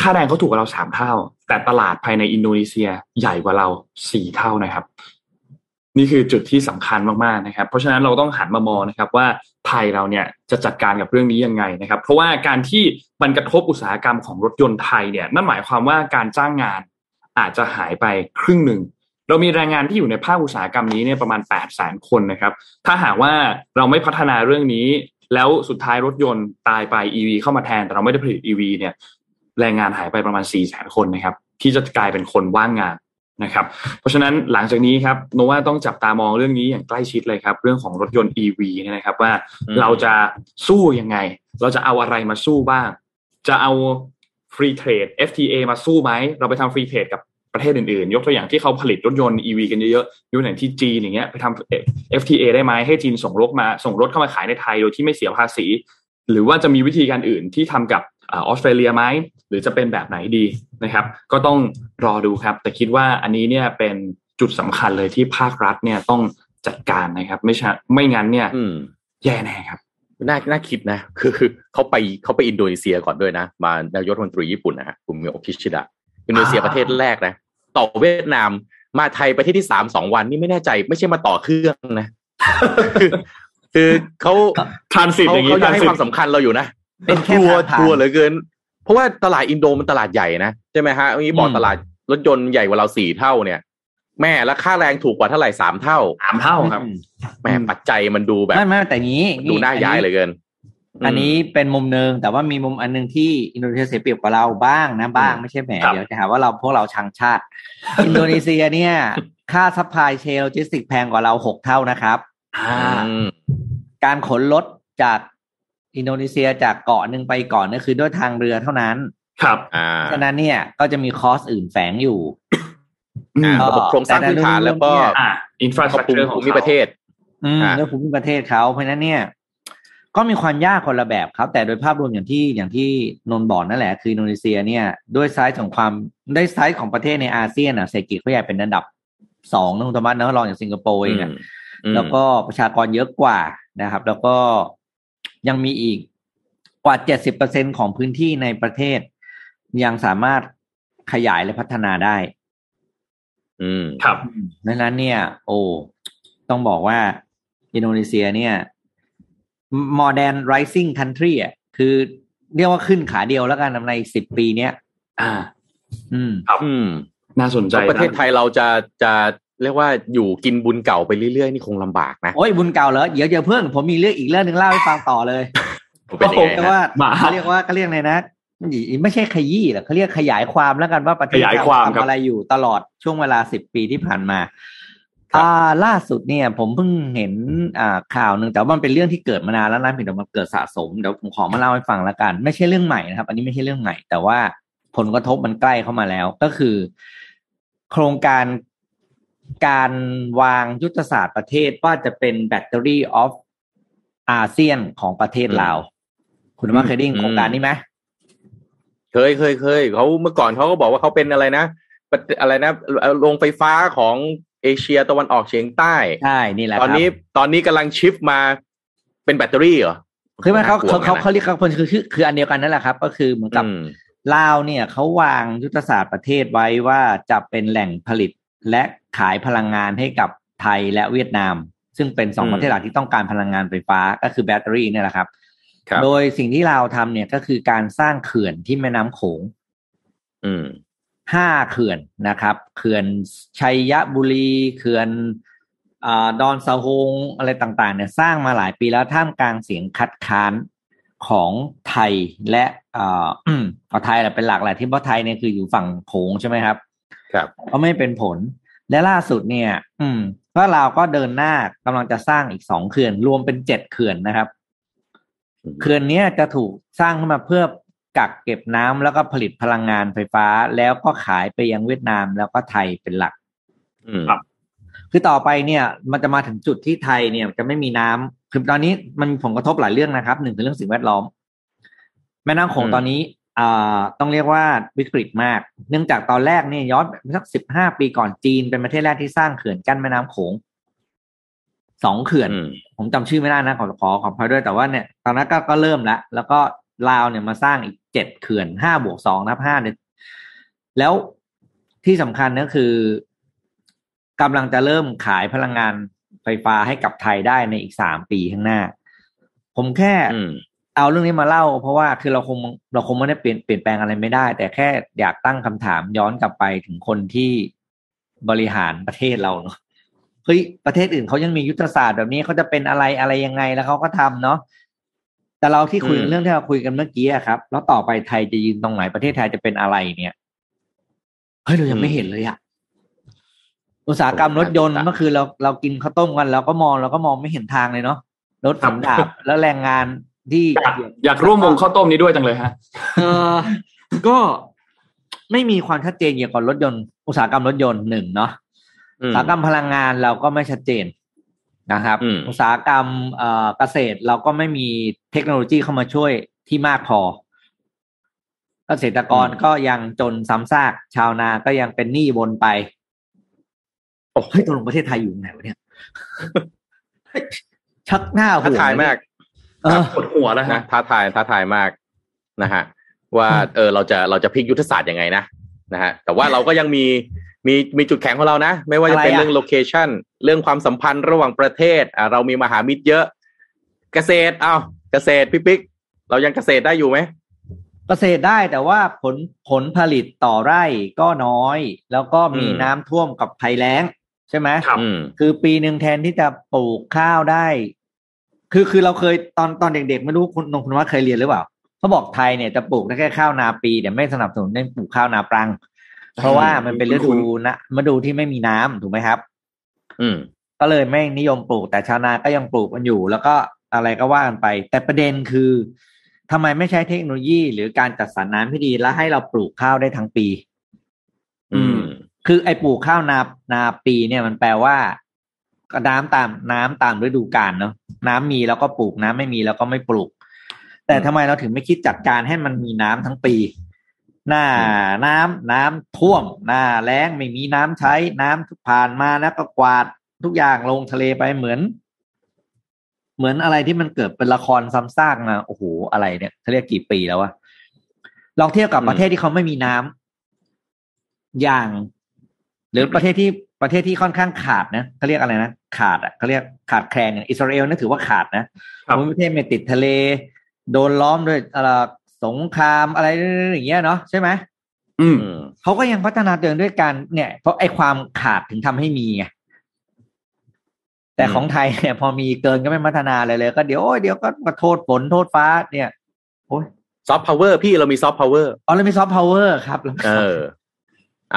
ค่าแรงเขาถูกกว่าเราสามเท่า แต่ตลาดภายในอินโดนีเซียใหญ่กว่าเราสี่เท่านะครับ นี่คือจุดที่สำคัญมากๆนะครับ เพราะฉะนั้นเราต้องหันมามองนะครับ ว่าไทยเราเนี่ยจะจัดการกับเรื่องนี้ยังไงนะครับ เพราะว่าการที่มันกระทบอุตสาหกรรมของรถยนต์ไทยเนี่ยนั่นหมายความว่าการจ้างงานอาจจะหายไปครึ่งหนึ่งเรามีแรงงานที่อยู่ในภาคอุตสาหกรรมนี้เนี่ยประมาณ8 0 0 0 0 0คนนะครับ ถ้าหากว่าเราไม่พัฒนาเรื่องนี้ แล้วสุดท้ายรถยนต์ตายไป EV เข้ามาแทนแต่เราไม่ได้ผลิต EV เนี่ย แรงงานหายไปประมาณ4 0 0 0 0 0คนนะครับ ที่จะกลายเป็นคนว่างงานนะครับ เพราะฉะนั้นหลังจากนี้ครับโนว่าต้องจับตามองเรื่องนี้อย่างใกล้ชิดเลยครับ เรื่องของรถยนต์ EV เนี่ยนะครับ ว่า
อืม
เราจะสู้ยังไง เราจะเอาอะไรมาสู้บ้าง จะเอา free trade FTA มาสู้ไหม เราไปทำ free trade กับประเทศอื่นๆ ยกตัวอย่างที่เขาผลิตรถยนต์ EV กันเยอะๆยกตัวอย่างที่จีนอย่างเงี้ยไปทำ FTA ได้ไหมให้จีนส่งรถมาส่งรถเข้ามาขายในไทยโดยที่ไม่เสียภาษี หรือว่าจะมีวิธีการอื่นที่ทำกับ อาออสเตรเลียไหมหรือจะเป็นแบบไหนดีนะครับ ก็ต้องรอดูครับ แต่คิดว่าอันนี้เนี่ยเป็นจุดสำคัญเลยที่ภาครัฐเนี่ยต้องจัดการนะครับ ไม่ใช่ไม่งั้นเนี่ย
อืม
แย่แน่ครับ
น่าน่าคิดนะคือคือเขาไปเขาไปอินโดนีเซียก่อนด้วยนะ มานายกรัฐมนตรีญี่ปุ่นนะฮะคุณฟูมิโอคิชิดะอินโดนีเซีย
อ่า
ประเทศแรกนะ ต่อเวียดนาม มาไทยประเทศที่สามสองวันนี่ไม่แน่ใจ ไม่ใช่มาต่อเครื่องนะ คือคือเขา
ทรานสิต
เขา
อย่างนี้
เขายังให้
transit
ความสำคัญเราอยู่นะ
เป็นแค่
ทัวร์
ทางผ่าน
ทัวร์เหลือเกิน เพราะว่าตลาดอินโดมันตลาดใหญ่นะใช่ไหมฮะเมื่อกี้บอก
อืม
ตลาดรถยนต์ใหญ่กว่าเราสี่เท่าเนี่ยแม่แล้วค่าแรงถูกกว่าเท่าไหร่สามเท่า
สามเท่าครับ
อืม
แม่ปัจจัยมันดูแบบ
ไม่ไม่แต่งี้
ดูน่าย้ายเหลยเกิน
อันนี้เป็นมุมหนึ่งแต่ว่ามีมุมอันหนึงที่อินโดนีเซียเสียเปรียบกว่าเราบ้างนะบ้าง
อืม
ไม่ใช่แหม
ครับ
เดี๋ยวจะหาว่าเราพวกเราชังชาติ อินโดนีเซียเนี่ย ค่า supply chain logistic แพงกว่าเราหกเท่านะครับ
อ่า
อืม
การขนรถจาก อินโดนีเซียจากเกาะหนึ่งไปเกาะนึงคือด้วยทางเรือเท่านั้น
ครับ
อ่า
ฉะนั้นเนี่ยก็จะมี cost อื่นแฝงอยู่
อืม
อ่าระบบโครงสร้างพื้นฐานแล้วก็
อ่า infrastructure ของ
ภูมิประเทศ
อืม
อ่า
ด้วยภูมิประเทศเขาเพราะฉะนั้นเนี่ย ก็มีความยากคนละแบบครับ แต่โดยภาพรวมอย่างที่อย่างที่นนท์บอกนั่นแหละ คืออินโดนีเซียเนี่ย ด้วยไซส์ของความได้ไซส์ของประเทศในอาเซียนอะเศรษฐกิจเขาใหญ่เป็นอันดับสองนะคุณธรรมะนะรองจากสิงคโปร์เองอะ
อืม
แล้วก็ประชากรเยอะกว่านะครับ แล้วก็ ยังมีอีกกว่าเจ็ดสิบเปอร์เซ็นของพื้นที่ในประเทศ ยังสามารถขยายและพัฒนาได้
อืม
ครับ
ดังนั้นเนี่ย โอ้ต้องบอกว่า อินโดนีเซียเนี่ย modern rising country อะคือเรียกว่าขึ้นขาเดียวแล้วกันในสิบปีเนี้ย
อ่า
อืม
อืม
น่าสนใจ
แล้วประเทศไทยเราจะจะ เรียกว่าอยู่กินบุญเก่าไปเรื่อยๆนี่คงลำบากนะ
โอ้ยบุญเก่าแล้วเดี๋ยวเดี๋ยวเพิ่งผมมีเรื่องอีกเรื่องหนึ่งเล่าให้ฟังต่อเลย
เป็นยังไง
แต่
ฮะ
ว่า
มา
เขาเรียกว่าเขาเรียกไงนะไม่ใช่ขยี้หรอกเขาเรียกขยายความแล้วกันว่าประเทศ
ขยายความครับ
ทำอะไรอยู่ตลอดช่วงเวลาสิบปีที่ผ่านมา
ครับ
อ่าล่าสุดเนี่ย ผมเพิ่งเห็นอ่าข่าวหนึ่งแต่ว่ามันเป็นเรื่องที่เกิดมานานแล้วนะเพียงแต่มันเกิดสะสมเดี๋ยวผมขอมาเล่าให้ฟังแล้วกัน ไม่ใช่เรื่องใหม่นะครับ อันนี้ไม่ใช่เรื่องใหม่ แต่ว่าผลกระทบมันใกล้เข้ามาแล้ว ก็คือ โครงการ การวางยุทธศาสตร์ประเทศว่าจะเป็นแบตเตอรี่ออฟอาเซียนของประเทศลาว คุณว่าเคยได้ยินโครงการนี้ไหม
เคยเคยเคยเขาเมื่อก่อนเขาก็บอกว่าเขาเป็นอะไรนะประอะไรนะโรงไฟฟ้าของเอเชียตะวันออกเฉียงใต้
ใช่นี่แหละ
ตอนนี้
ครับ
ตอนนี้กำลังชิฟมาเป็นแบตเตอรี่เหรอ
คือมันเขา
น่กลัว
เขาเขา
หมือนกันนะ
เขาเรียกเขาคือคือคืออันเดียวกันนั่นแหละครับ ก็คือเหมือนกับ
อืม
ลาวเนี่ยเขาวางยุทธศาสตร์ประเทศไว้ว่าจะเป็นแหล่งผลิต และขายพลังงานให้กับไทยและเวียดนาม ซึ่งเป็นสอง
อืม
ประเทศหลักที่ต้องการพลังงานไฟฟ้าก็คือแบตเตอรี่เนี่ยแหละครับ
ครับ
โดยสิ่งที่ลาวทำเนี่ยก็คือการสร้างเขื่อนที่แม่น้ำโขง
อืม
ห้าเขื่อนนะครับ เขื่อนชัยบุรี เขื่อนอาดอนสะฮงอะไรต่าง ๆ เนี่ยสร้างมาหลายปีแล้วท่ามกลางเสียงคัดค้านของไทยและอ่าเอาไทยแหละเป็นหลักแหละที่เพราะไทยเนี่ยคืออยู่ฝั่งโขงใช่ไหมครับ
ครับ
ก็ไม่เป็นผล และล่าสุดเนี่ย อืมก็ลาวก็เดินหน้ากำลังจะสร้างอีกสองเขื่อน รวมเป็นเจ็ดเขื่อนนะครับ
อืม
เขื่อนเนี้ยจะถูกสร้างขึ้นมาเพื่อกักเก็บน้ำแล้วก็ผลิตพลังงานไฟฟ้า แล้วก็ขายไปยังเวียดนามแล้วก็ไทยเป็นหลัก
อืม
ครับ
คือต่อไปเนี่ย มันจะมาถึงจุดที่ไทยเนี่ยจะไม่มีน้ำคือตอนนี้มันมีผลกระทบหลายเรื่องนะครับหนึ่งคือเรื่องสิ่งแวดล้อม แม่น้ำโขง
อืม
ตอนนี้อ่า ต้องเรียกว่าวิกฤตมาก เนื่องจากตอนแรกเนี่ยย้อนไปสักสิบห้าปีก่อนจีนเป็นประเทศแรกที่สร้างเขื่อนกั้นแม่น้ำโขงสองเขื่อน
อืม
ผมจำชื่อไม่ได้นะขอขอขอพายด้วยแต่ว่าเนี่ยตอนนั้นก็ก็เริ่มแล้วแล้วก็ลาวเนี่ยมาสร้างอีกเจ็ดเขื่อนห้าบวกสองนับห้าเนี่ยแล้วที่สำคัญก็คือกำลังจะเริ่มขายพลังงานไฟฟ้าให้กับไทยได้ในอีกสามปีข้างหน้า ผมแค่
อืม
เอาเรื่องนี้มาเล่า เพราะว่าคือเราคงเราคงไม่ได้เปลี่ยนเปลี่ยนแปลงอะไรไม่ได้ แต่แค่อยากตั้งคำถามย้อนกลับไปถึงคนที่บริหารประเทศเราเนาะเฮ้ยประเทศอื่นเขายังมียุทธศาสตร์แบบนี้เขาจะเป็นอะไรอะไรยังไงแล้วเขาก็ทำเนาะแต่เราที่คุย
อืม
เรื่องที่เราคุยกันเมื่อกี้อะครับ แล้วต่อไปไทยจะยืนตรงไหนประเทศไทยจะเป็นอะไรเนี่ยเฮ้ยเรายังไม่เห็นเลยอะอุตสาหกรรมรถยนต์เมื่อคืนเราเรากินข้าวต้มกันเราก็มองเราก็มองไม่เห็นทางเลยเนาะรถสันดาบแล้วแรงงาน ที่
อยากอยากร่วมวงข้าวต้มนี้ด้วยจังเลยฮะ
เออก็ไม่มีความชัดเจนเกี่ยวกับรถยนต์อุตสาหกรรมรถยนต์หนึ่งเนาะ
อื
อุ
ม
ตสาหกรรมพลังงานเราก็ไม่ชัดเจนนะครับ
อืม
อุตสาหกรรมเอ่อเกษตรเราก็ไม่มีเทคโนโลยีเข้ามาช่วยที่มากพอ เกษตรกรก็ยังจนซ้ำซากชาวนาก็ยังเป็นหนี้บนไป
โอ้
เฮ้ยตกลงประเทศไทยอยู่ไหนวะเนี่ยชักหน้า
ท้า
หัว
ทายมาก
เออ
ปวดหัวแล้ว
นะ
ฮะ
ท้าทายท้าทายมากนะฮะว่าเออเราจะเราจะพลิกยุทธศาสตร์ยังไงนะนะฮะแต่ว่าเราก็ยังมีมีมีจุดแข็งของเรานะ ไม่ว่าจะเป็น
อะไรอะ
เรื่องโลเคชันเรื่องความสัมพันธ์ระหว่างประเทศอ่าเรามีมหามิตรเยอะ เกษตรเอาเกษตรพี่ปิ๊กเรายังเกษตรได้อยู่ไหม
เกษตรได้แต่ว่าผลผลผลิตต่อไร่ก็น้อย แล้วก็มีน้ำท่วมกับภัยแล้ง ใช่ไหม
ครับ
อืม
คือปีหนึ่งแทนที่จะปลูกข้าวได้ คือคือเราเคยตอนตอนเด็กๆไม่รู้คุณนงคุณว่าเคยเรียนหรือเปล่าเขาบอกไทยเนี่ยจะปลูกได้แค่ข้าวนาปีแต่ไม่สนับสนุนให้ปลูกข้าวนาปรัง เพราะว่ามันเป็นฤดูนะฤดูที่ไม่มีน้ำถูกไหมครับ
อืม
ก็เลยไม่นิยมปลูกแต่ชาวนาก็ยังปลูกกันอยู่ แล้วก็อะไรก็ว่ากันไป แต่ประเด็นคือทำไมไม่ใช้เทคโนโลยี หรือการจัดสรรน้ำที่ดีแล้วให้เราปลูกข้าวได้ทั้งปี
อืม
คือไอ้ปลูกข้าวนานาปีเนี่ยมันแปลว่า ก็น้ำตามน้ำตามฤดูกาลเนาะน้ำมีแล้วก็ปลูกน้ำไม่มีแล้วก็ไม่ปลูก แต่ทำไมเราถึงไม่คิดจัดการให้มันมีน้ำทั้งปี หน้าน้ำน้ำท่วม หน้าแล้งไม่มีน้ำใช้น้ำผ่านมาแล้วก็กวาดทุกอย่างลงทะเลไปเหมือน เหมือนอะไรที่มันเกิดเป็นละครซ้ำซากมาโอ้โหอะไรเนี่ยเขาเรียกกี่ปีแล้ววะลองเทียบกับ
อืม
ประเทศที่เขาไม่มีน้ำอย่าง หรือประเทศที่ ประเทศที่ค่อนข้างขาดนะเขาเรียกอะไรนะขาดอะเขาเรียกขาดแคลนอย่างอิสราเอลนั่นถือว่าขาดนะครับภูมิประเทศไม่ติดทะเล โดนล้อมด้วยอะไรสงครามอะไรอย่างเงี้ยเนาะใช่ไหม
อืม
อืม
เขาก็ยังพัฒนาตัวเองด้วยการเนี่ย เพราะไอ้ความขาดถึงทำให้มีไงแต่
อืม
ของไทยเนี่ย พอมีเกินก็ไม่พัฒนาเลยเลย ก็เดี๋ยวโอ้ยเดี๋ยวก็มาโทษฝนโทษฟ้า เนี่ยโอ้ย
ซอฟต์พาวเวอร์พี่เรามีซอฟต์พาวเวอร์
อ๋อเรามีซอฟต์พาวเวอร์ครับแล้ว
เอออะ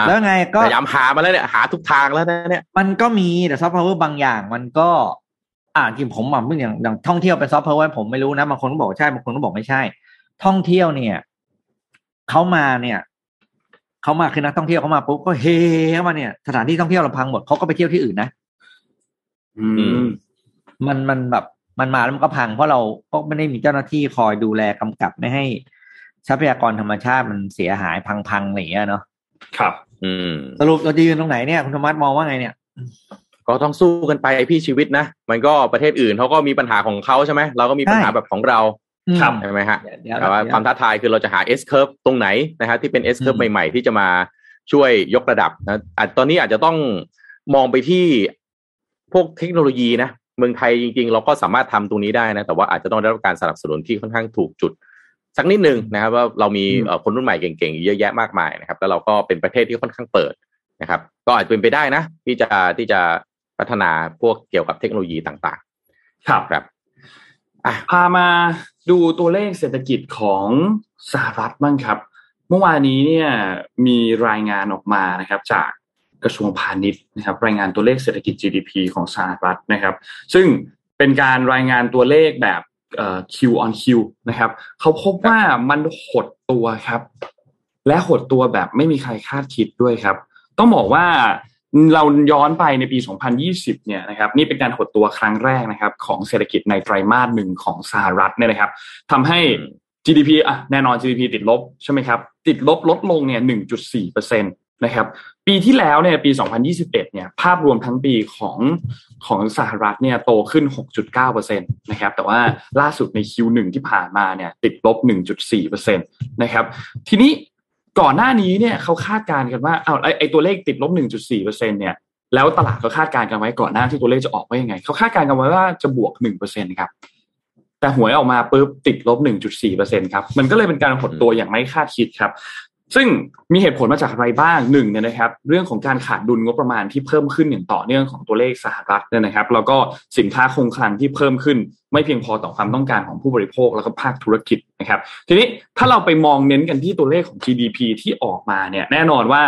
แล้วไงก็
พยายามหามาแล้วเนี่ยหาทุกทางแล้วนะเนี่ย
มันก็มีแต่ซอฟต์พาวเวอร์บางอย่างมันก็อ่าจริงผมอะเมื่ออย่างอย่างท่องเที่ยวเป็นซอฟต์พาวเวอร์ผมไม่รู้นะบางคนก็บอกว่าใช่บางคนก็บอกไม่ใช่ ท่องเที่ยวเนี่ยเขามาเนี่ยเขามาคือนักท่องเที่ยวเขามาปุ๊บก็เฮเข้ามาเนี่ย สถานที่ท่องเที่ยวเราพังหมดเขาก็ไปเที่ยวที่อื่นนะ
อื
อื
ม
ม
มันมันแบบมันมาแล้วมันก็พังเพราะเราก็ไม่ได้มีเจ้าหน้าที่คอยดูแลกำกับไม่ให้ทรัพยากรธรรมชาติมันเสียหายพังๆอะไรอย่างเงี้ยเนาะ
ครับ
อืม
สรุปเราจะยืนตรงไหนเนี่ยคุณธรรมัสมองว่าไงเนี่ย
ก็ต้องสู้กันไปพี่ชีวิตนะ มันก็ประเทศอื่นเขาก็มีปัญหาของเขาใช่ไหมเราก็มีปัญหา
ใช่
แบบของเรา
ครับ
ใช่ไหมฮะ
เดี๋ยวเดี๋ยว
แต่ว่า
เดี๋ยว
ความท้าทายคือเราจะหา S curve ตรงไหนนะฮะที่เป็น S
อื
curve
ม
ใหม่ๆ ที่จะมาช่วยยกระดับนะอาจตอนนี้อาจจะต้องมองไปที่พวกเทคโนโลยีนะ เมืองไทยจริง ๆ เราก็สามารถทำตรงนี้ได้นะ แต่ว่าอาจจะต้องได้รับการสนับสนุนที่ค่อนข้างถูกจุด สักนิดนึงนะครับว่าเรามี
อืม
เอ่อคนรุ่นใหม่เก่งๆเยอะแยะมากมายนะครับ แล้วเราก็เป็นประเทศที่ค่อนข้างเปิดนะครับ ก็อาจจะเป็นไปได้นะที่จะที่จะพัฒนาพวกเกี่ยวกับเทคโนโลยีต่าง
ครับ
ๆครับอะ
พามาดูตัวเลขเศรษฐกิจของสหรัฐบ้างครับ เมื่อวานนี้เนี่ยมีรายงานออกมานะครับ จากกระทรวงพาณิชย์นะครับ รายงานตัวเลขเศรษฐกิจ GDP ของสหรัฐนะครับ ซึ่งเป็นการรายงานตัวเลขแบบ เอ่อ Q on Q นะครับเขาพบว่ามันหดตัวครับ และหดตัวแบบไม่มีใครคาดคิดด้วยครับ ต้องบอกว่าเราย้อนไปในปี 2020 เนี่ยนะครับนี่เป็นการหดตัวครั้งแรกนะครับ ของเศรษฐกิจในไตรมาสหนึ่งของสหรัฐเนี่ยนะครับทำให้
อืม
GDP อะแน่นอน GDP ติดลบใช่ไหมครับ ติดลบลดลงเนี่ย 1.4เปอร์เซ็นตนะครับ ปีที่แล้วเนี่ยปี 2021 เนี่ยภาพรวมทั้งปีของของสหรัฐเนี่ยโตขึ้น 6.9เปอร์เซ็นตนะครับแต่ว่าล่าสุดใน Q1 ที่ผ่านมาเนี่ยติดลบ 1.4เปอร์เซ็นตนะครับทีนี้ก่อนหน้านี้เนี่ยเขาคาดการณ์กันว่าเอาไอไอตัวเลขติดลบ 1.4เปอร์เซ็นเนี่ยแล้วตลาดเขาคาดการณ์กันไว้ก่อนหน้าที่ตัวเลขจะออกว่ายังไงเขาคาดการณ์กันไว้ว่าจะบวก1เปอร์เซ็นครับแต่หวยออกมาปุ๊บติดลบ 1.4เปอร์เซ็นครับ มันก็เลยเป็นการหดตัวอย่างไม่คาดคิดครับ ซึ่งมีเหตุผลมาจากอะไรบ้างหนึ่งเนี่ยนะครับ เรื่องของการขาดดุลงบประมาณที่เพิ่มขึ้นอย่างต่อเนื่องของตัวเลขสหรัฐเนี่ยนะครับ แล้วก็สินค้าคงคลังที่เพิ่มขึ้น ไม่เพียงพอต่อความต้องการของผู้บริโภคแล้วก็ภาคธุรกิจนะครับ ทีนี้ถ้าเราไปมองเน้นกันที่ตัวเลขของ GDP ที่ออกมาเนี่ยแน่นอนว่า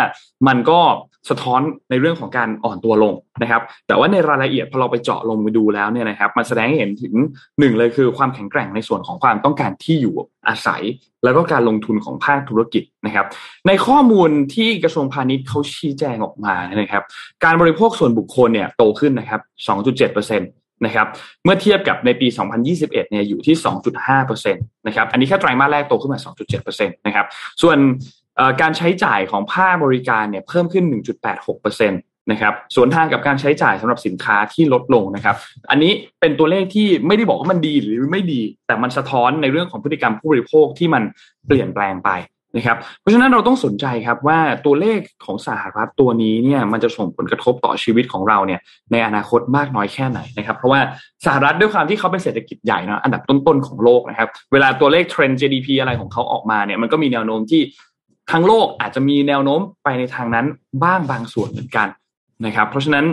มันก็ สะท้อนในเรื่องของการอ่อนตัวลงนะครับ แต่ว่าในรายละเอียดพอเราไปเจาะลงไปดูแล้วเนี่ยนะครับ มันแสดงให้เห็นถึงหนึ่งเลยคือความแข็งแกร่งในส่วนของความต้องการที่อยู่อาศัย แล้วก็การลงทุนของภาคธุรกิจนะครับ ในข้อมูลที่กระทรวงพาณิชย์เขาชี้แจงออกมานะครับ การบริโภคส่วนบุคคลเนี่ยโตขึ้นนะครับ 2.7%นะครับ เมื่อเทียบกับในปี 2021 เนี่ยอยู่ที่ 2.5%นะครับ อันนี้แค่ไตรมาสแรกโตขึ้นมา 2.7%นะครับ ส่วน การใช้จ่ายของภาคบริการเนี่ยเพิ่มขึ้น 1.86%นะครับส่วนทางกับการใช้จ่ายสำหรับสินค้าที่ลดลงนะครับ อันนี้เป็นตัวเลขที่ไม่ได้บอกว่ามันดีหรือไม่ดี แต่มันสะท้อนในเรื่องของพฤติกรรมผู้บริโภคที่มันเปลี่ยนแปลงไปนะครับ เพราะฉะนั้นเราต้องสนใจครับว่าตัวเลขของสหรัฐตัวนี้เนี่ยมันจะส่งผลกระทบต่อชีวิตของเราเนี่ยในอนาคตมากน้อยแค่ไหนนะครับ เพราะว่าสหรัฐด้วยความที่เขาเป็นเศรษฐกิจใหญ่นะอันดับต้นๆของโลกนะครับ เวลาตัวเลขเทรนด์ GDP อะไรของเขาออกมาเนี่ยมันก็มีแนวโน้มที่ ทั้งโลกอาจจะมีแนวโน้มไปในทางนั้นบ้างบางส่วนเหมือนกันนะครับ เพราะฉะนั้น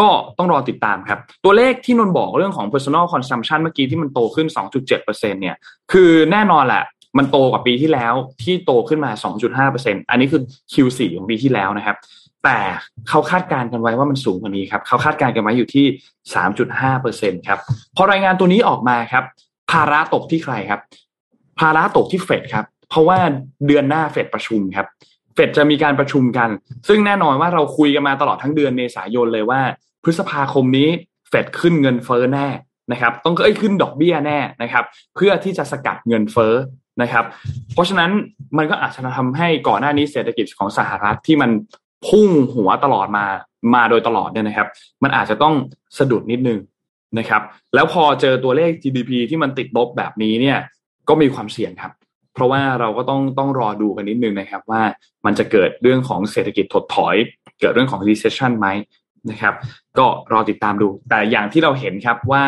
ก็ต้องรอติดตามครับ ตัวเลขที่นนบอกเรื่องของ personal consumption เมื่อกี้ที่มันโตขึ้น 2.7%เนี่ย คือแน่นอนแหละมันโตกว่าปีที่แล้วที่โตขึ้นมา 2.5%อันนี้คือ Q4 ของปีที่แล้วนะครับ แต่เขาคาดการณ์กันไว้ว่ามันสูงกว่านี้ครับเขาคาดการณ์กันไว้อยู่ที่ 3.5%ครับพอรายงานตัวนี้ออกมาครับ ภาระตกที่ใครครับ ภาระตกที่เฟดครับ เพราะว่าเดือนหน้าเฟดประชุมครับ เฟดจะมีการประชุมกัน ซึ่งแน่นอนว่าเราคุยกันมาตลอดทั้งเดือนเมษายนเลยว่า พฤษภาคมนี้เฟดขึ้นเงินเฟ้อแน่นะครับต้องเอ้ยขึ้นดอกเบี้ยแน่นะครับ เพื่อที่จะสกัดเงินเฟ้อนะครับ เพราะฉะนั้นมันก็อาจจะทำให้ก่อนหน้านี้เศรษฐกิจของสหรัฐที่มันพุ่งหัวตลอดมามาโดยตลอดเนี่ยนะครับ มันอาจจะต้องสะดุดนิดนึงนะครับ แล้วพอเจอตัวเลข GDP ที่มันติดลบแบบนี้เนี่ยก็มีความเสี่ยงครับ เพราะว่าเราก็ต้องต้องรอดูกันนิดนึงนะครับ ว่ามันจะเกิดเรื่องของเศรษฐกิจถดถอย เกิดเรื่องของ recession ไหมนะครับ ก็รอติดตามดู แต่อย่างที่เราเห็นครับว่า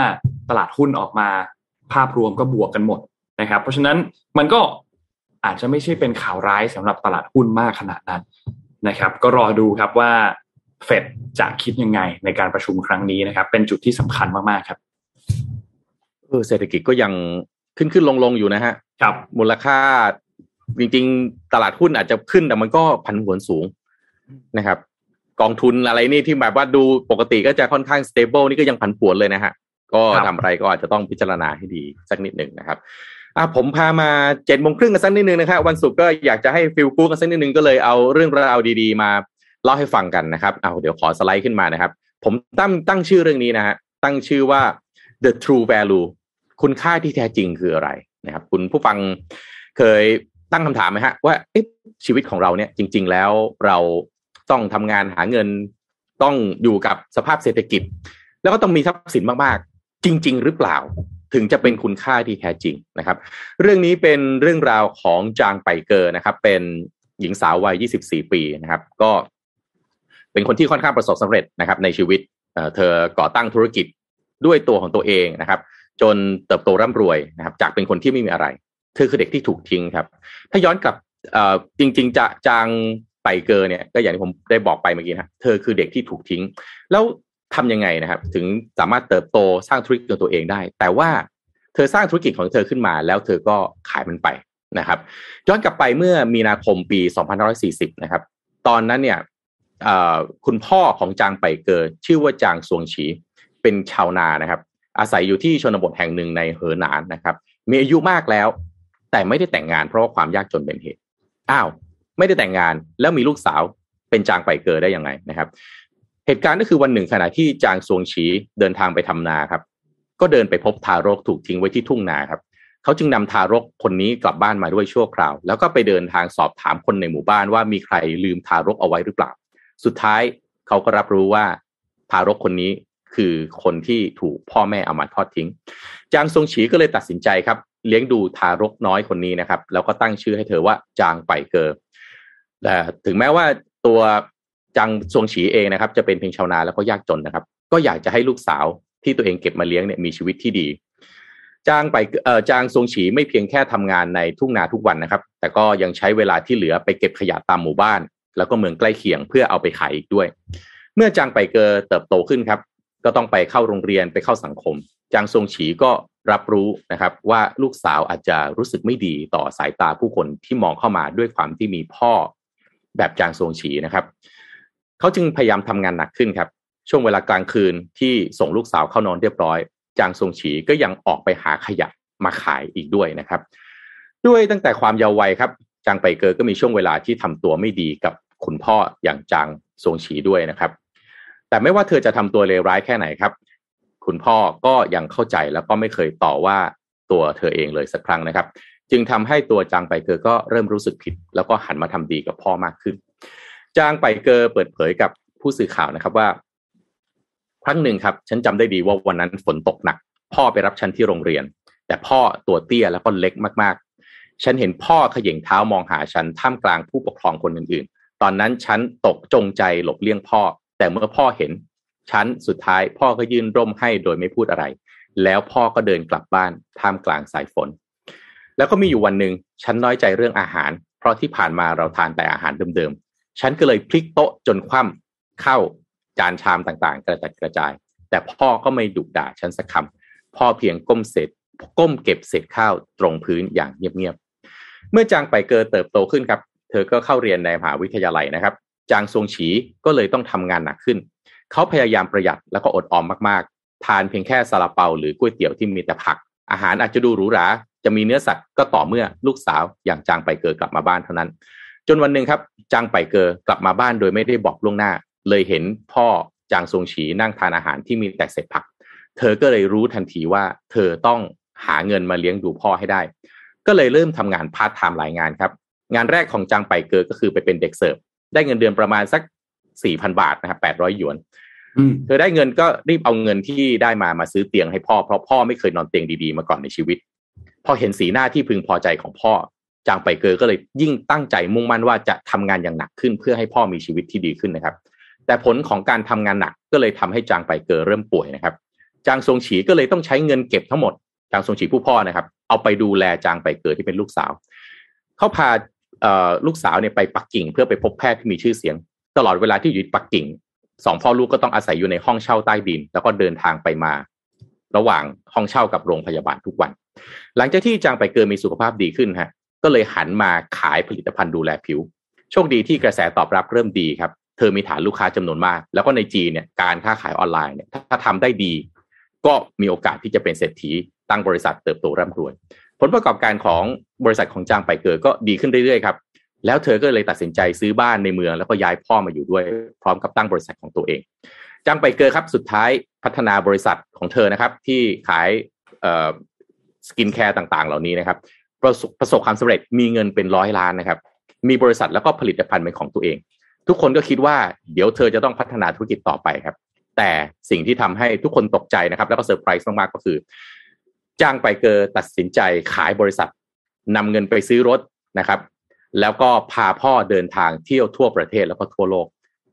ตลาดหุ้นออกมาภาพรวมก็บวกกันหมดนะครับ เพราะฉะนั้นมันก็อาจจะไม่ใช่เป็นข่าวร้ายสำหรับตลาดหุ้นมากขนาดนั้นนะครับ ก็รอดูครับว่าเฟดจะคิดยังไงในการประชุมครั้งนี้นะครับ เป็นจุดที่สำคัญมากๆครับ
เออเศรษฐกิจก็ยัง ขึ้นขึ้นลงลงอยู่นะฮะ
ครับ
มูลค่าจริง ๆ ตลาดหุ้นอาจจะขึ้นแต่มันก็ผันผวนสูงนะครับ กองทุนอะไรนี่ที่แบบว่าดูปกติก็จะค่อนข้างสเตเบิลนี่ก็ยังผันผวนเลยนะฮะก็ทำอะไรก็อาจจะต้องพิจารณาให้ดีสักนิดหนึ่งนะครับอ่าผมพามาเจ็ดโมงครึ่งกันสักนิดนึงนะครับวันศุกร์ก็อยากจะให้ฟิลกูกันสักนิดนึงก็เลยเอาเรื่องราวดีๆ มาเล่าให้ฟังกันนะครับเอาเดี๋ยวขอสไลด์ขึ้นมานะครับ ผมตั้งตั้งชื่อเรื่องนี้นะฮะตั้งชื่อว่า the true value คุณค่าที่แท้จริงคืออะไรนะครับ คุณผู้ฟังเคยตั้งคำถามไหมฮะว่าชีวิตของเราเนี่ยจริง ๆ แล้วเราต้องทำงานหาเงินต้องอยู่กับสภาพเศรษฐกิจ แล้วก็ต้องมีทรัพย์สินมากๆ จริง ๆ หรือเปล่า ถึงจะเป็นคุณค่าที่แท้จริงนะครับ เรื่องนี้เป็นเรื่องราวของจางไปเกอร์นะครับ เป็นหญิงสาววัย 24 ปีนะครับ ก็เป็นคนที่ค่อนข้างประสบสำเร็จนะครับ ในชีวิตเธอก่อตั้งธุรกิจด้วยตัวของตัวเองนะครับ จนเติบโตร่ำรวยนะครับจากเป็นคนที่ไม่มีอะไร เธอคือเด็กที่ถูกทิ้งครับ ถ้าย้อนกลับจริง ๆ จะจางไปเกอเนี่ยก็อย่างที่ผมได้บอกไปเมื่อกี้นะเธอคือเด็กที่ถูกทิ้ง แล้วทํำยังไงนะครับ ถึงสามารถเติบโตสร้างธุรกิจของตัวเองได้ แต่ว่าเธอสร้างธุรกิจของเธอขึ้นมา แล้วเธอก็ขายมันไปนะครับ ย้อนกลับไปเมื่อมีนาคมปี 2540 นะครับ ตอนนั้นเนี่ยคุณพ่อของจางไปเกอชื่อว่าจางซวงฉีเป็นชาวนานะครับ อาศัยอยู่ที่ชนบทแห่งหนึ่งในเหอหนานนะครับ มีอายุมากแล้ว แต่ไม่ได้แต่งงานเพราะว่าความยากจนเป็นเหตุอ้าวไม่ได้แต่งงานแล้วมีลูกสาวเป็นจางไปเกิดได้ยังไงนะครับ เหตุการณ์ก็คือวันหนึ่งขณะที่จางซวงฉีเดินทางไปทำนาครับ ก็เดินไปพบทารกถูกทิ้งไว้ที่ทุ่งนาครับเขาจึงนำทารกคนนี้กลับบ้านมาด้วยชั่วคราว แล้วก็ไปเดินทางสอบถามคนในหมู่บ้านว่ามีใครลืมทารกเอาไว้หรือเปล่า สุดท้ายเขาก็รับรู้ว่าทารกคนนี้ คือคนที่ถูกพ่อแม่เอามาทอดทิ้ง จางซงฉีก็เลยตัดสินใจครับ เลี้ยงดูทารกน้อยคนนี้นะครับ แล้วก็ตั้งชื่อให้เธอว่าจางไปเกอแต่ถึงแม้ว่าตัวจางซงฉีเองนะครับ จะเป็นเพียงชาวนาแล้วก็ยากจนนะครับ ก็อยากจะให้ลูกสาวที่ตัวเองเก็บมาเลี้ยงเนี่ยมีชีวิตที่ดีจางไปเอ่อจางซงฉีไม่เพียงแค่ทำงานในทุ่งนาทุกวันนะครับ แต่ก็ยังใช้เวลาที่เหลือไปเก็บขยะตามหมู่บ้าน แล้วก็เมืองใกล้เคียงเพื่อเอาไปขายอีกด้วย เมื่อจางไปเกอเติบโตขึ้นครับ ก็ต้องไปเข้าโรงเรียนไปเข้าสังคม จางซงฉีก็รับรู้นะครับว่าลูกสาวอาจจะรู้สึกไม่ดีต่อสายตาผู้คนที่มองเข้ามาด้วยความที่มีพ่อแบบจางซงฉีนะครับเขาจึงพยายามทำงานหนักขึ้นครับ ช่วงเวลากลางคืนที่ส่งลูกสาวเข้านอนเรียบร้อย จางซงฉีก็ยังออกไปหาขยะมาขายอีกด้วยนะครับ ด้วยตั้งแต่ความเยาว์วัยครับ จางไปเกอก็มีช่วงเวลาที่ทำตัวไม่ดีกับคุณพ่ออย่างจางซงฉีด้วยนะครับ แต่ไม่ว่าเธอจะทำตัวเลวร้ายแค่ไหนครับ คุณพ่อก็ยังเข้าใจแล้วก็ไม่เคยต่อว่าตัวเธอเองเลยสักครั้งนะครับ จึงทำให้ตัวจางไปเกอก็เริ่มรู้สึกผิด แล้วก็หันมาทำดีกับพ่อมากขึ้น จางไปเกอเปิดเผยกับผู้สื่อข่าวนะครับว่าครั้งหนึ่งครับฉันจำได้ดีว่าวันนั้นฝนตกหนัก พ่อไปรับฉันที่โรงเรียน แต่พ่อตัวเตี้ยแล้วก็เล็กมากๆ ฉันเห็นพ่อเขย่งเท้ามองหาฉันท่ามกลางผู้ปกครองคนอื่นๆ ตอนนั้นฉันตกจงใจหลบเลี่ยงพ่อ แต่เมื่อพ่อเห็นฉันสุดท้ายพ่อก็ยื่นร่มให้โดยไม่พูดอะไร แล้วพ่อก็เดินกลับบ้านท่ามกลางสายฝน แล้วก็มีอยู่วันหนึ่งฉันน้อยใจเรื่องอาหาร เพราะที่ผ่านมาเราทานแต่อาหารเดิมๆฉันก็เลยพลิกโต๊ะจนคว่ำเข้าจานชามต่างๆ กระจัดกระจาย แต่พ่อก็ไม่ดุด่าฉันสักคำพ่อเพียงก้มเสร็จก้มเก็บเศษข้าวตรงพื้นอย่างเงียบๆเมื่อจางไปเกอเติบโตขึ้นครับ เธอก็เข้าเรียนในมหาวิทยาลัยนะครับ จางซงฉีก็เลยต้องทำงานหนักขึ้น เขาพยายามประหยัดแล้วก็อดออมมากๆ ทานเพียงแค่ซาลาเปาหรือก๋วยเตี๋ยวที่มีแต่ผัก อาหารอาจจะดูหรูหรา จะมีเนื้อสัตว์ก็ต่อเมื่อลูกสาวอย่างจางไปเกอกลับมาบ้านเท่านั้น จนวันหนึ่งครับ จางไปเกอกลับมาบ้านโดยไม่ได้บอกล่วงหน้า เลยเห็นพ่อจางซงฉีนั่งทานอาหารที่มีแต่เศษผัก เธอก็เลยรู้ทันทีว่า เธอต้องหาเงินมาเลี้ยงดูพ่อให้ได้ ก็เลยเริ่มทำงานพาร์ทไทม์หลายงานครับงานแรกของจางไปเกอก็คือไปเป็นเด็กเสิร์ฟ ได้เงินเดือนประมาณสักสี่พันบาทนะครับแปดร้อยหยวนเธอได้เงินก็รีบเอาเงินที่ได้มามาซื้อเตียงให้พ่อเพราะพ่อไม่เคยนอนเตียงดีๆมาก่อนในชีวิต พอเห็นสีหน้าที่พึงพอใจของพ่อ จางไปเกอก็เลยยิ่งตั้งใจมุ่งมั่นว่าจะทำงานอย่างหนักขึ้นเพื่อให้พ่อมีชีวิตที่ดีขึ้นนะครับ แต่ผลของการทำงานหนักก็เลยทำให้จางไปเกอเริ่มป่วยนะครับ จางซงฉีก็เลยต้องใช้เงินเก็บทั้งหมด จางซงฉีผู้พ่อนะครับ เอาไปดูแลจางไปเกอที่เป็นลูกสาวเขาพา ลูกสาวเนี่ยไปปักกิ่ง เพื่อไปพบแพทย์ที่มีชื่อเสียง ตลอดเวลาที่อยู่ปักกิ่งสองพ่อลูกก็ต้องอาศัยอยู่ในห้องเช่าใต้ดิน แล้วก็เดินทางไปมา ระหว่างห้องเช่ากับโรงพยาบาลทุกวัน หลังจากที่จางไปเกินมีสุขภาพดีขึ้นฮะก็เลยหันมาขายผลิตภัณฑ์ดูแลผิว โชคดีที่กระแสตอบรับเริ่มดีครับ เธอมีฐานลูกค้าจำนวนมาก แล้วก็ในจีนเนี่ยการค้าขายออนไลน์เนี่ยถ้าทำได้ดี ก็มีโอกาสที่จะเป็นเศรษฐีตั้งบริษัทเติบโตร่ำรวย ผลประกอบการของบริษัทของจางไปเกิดก็ดีขึ้นเรื่อยๆครับแล้วเธอก็เลยตัดสินใจซื้อบ้านในเมืองแล้วก็ย้ายพ่อมาอยู่ด้วย พร้อมกับตั้งบริษัทของตัวเองจางไปเกอครับสุดท้ายพัฒนาบริษัทของเธอนะครับ ที่ขายskincare ต่างๆ เหล่านี้นะครับ ประสบประสบความสำเร็จมีเงินเป็นร้อยล้านนะครับ มีบริษัทแล้วก็ผลิตภัณฑ์เป็นของตัวเอง ทุกคนก็คิดว่าเดี๋ยวเธอจะต้องพัฒนาธุรกิจต่อไปครับ แต่สิ่งที่ทำให้ทุกคนตกใจนะครับ แล้วก็เซอร์ไพรส์มากๆก็คือ จางไปเกอตัดสินใจขายบริษัทนำเงินไปซื้อรถนะครับ แล้วก็พาพ่อเดินทางเที่ยวทั่วประเทศแล้วก็ทั่วโลก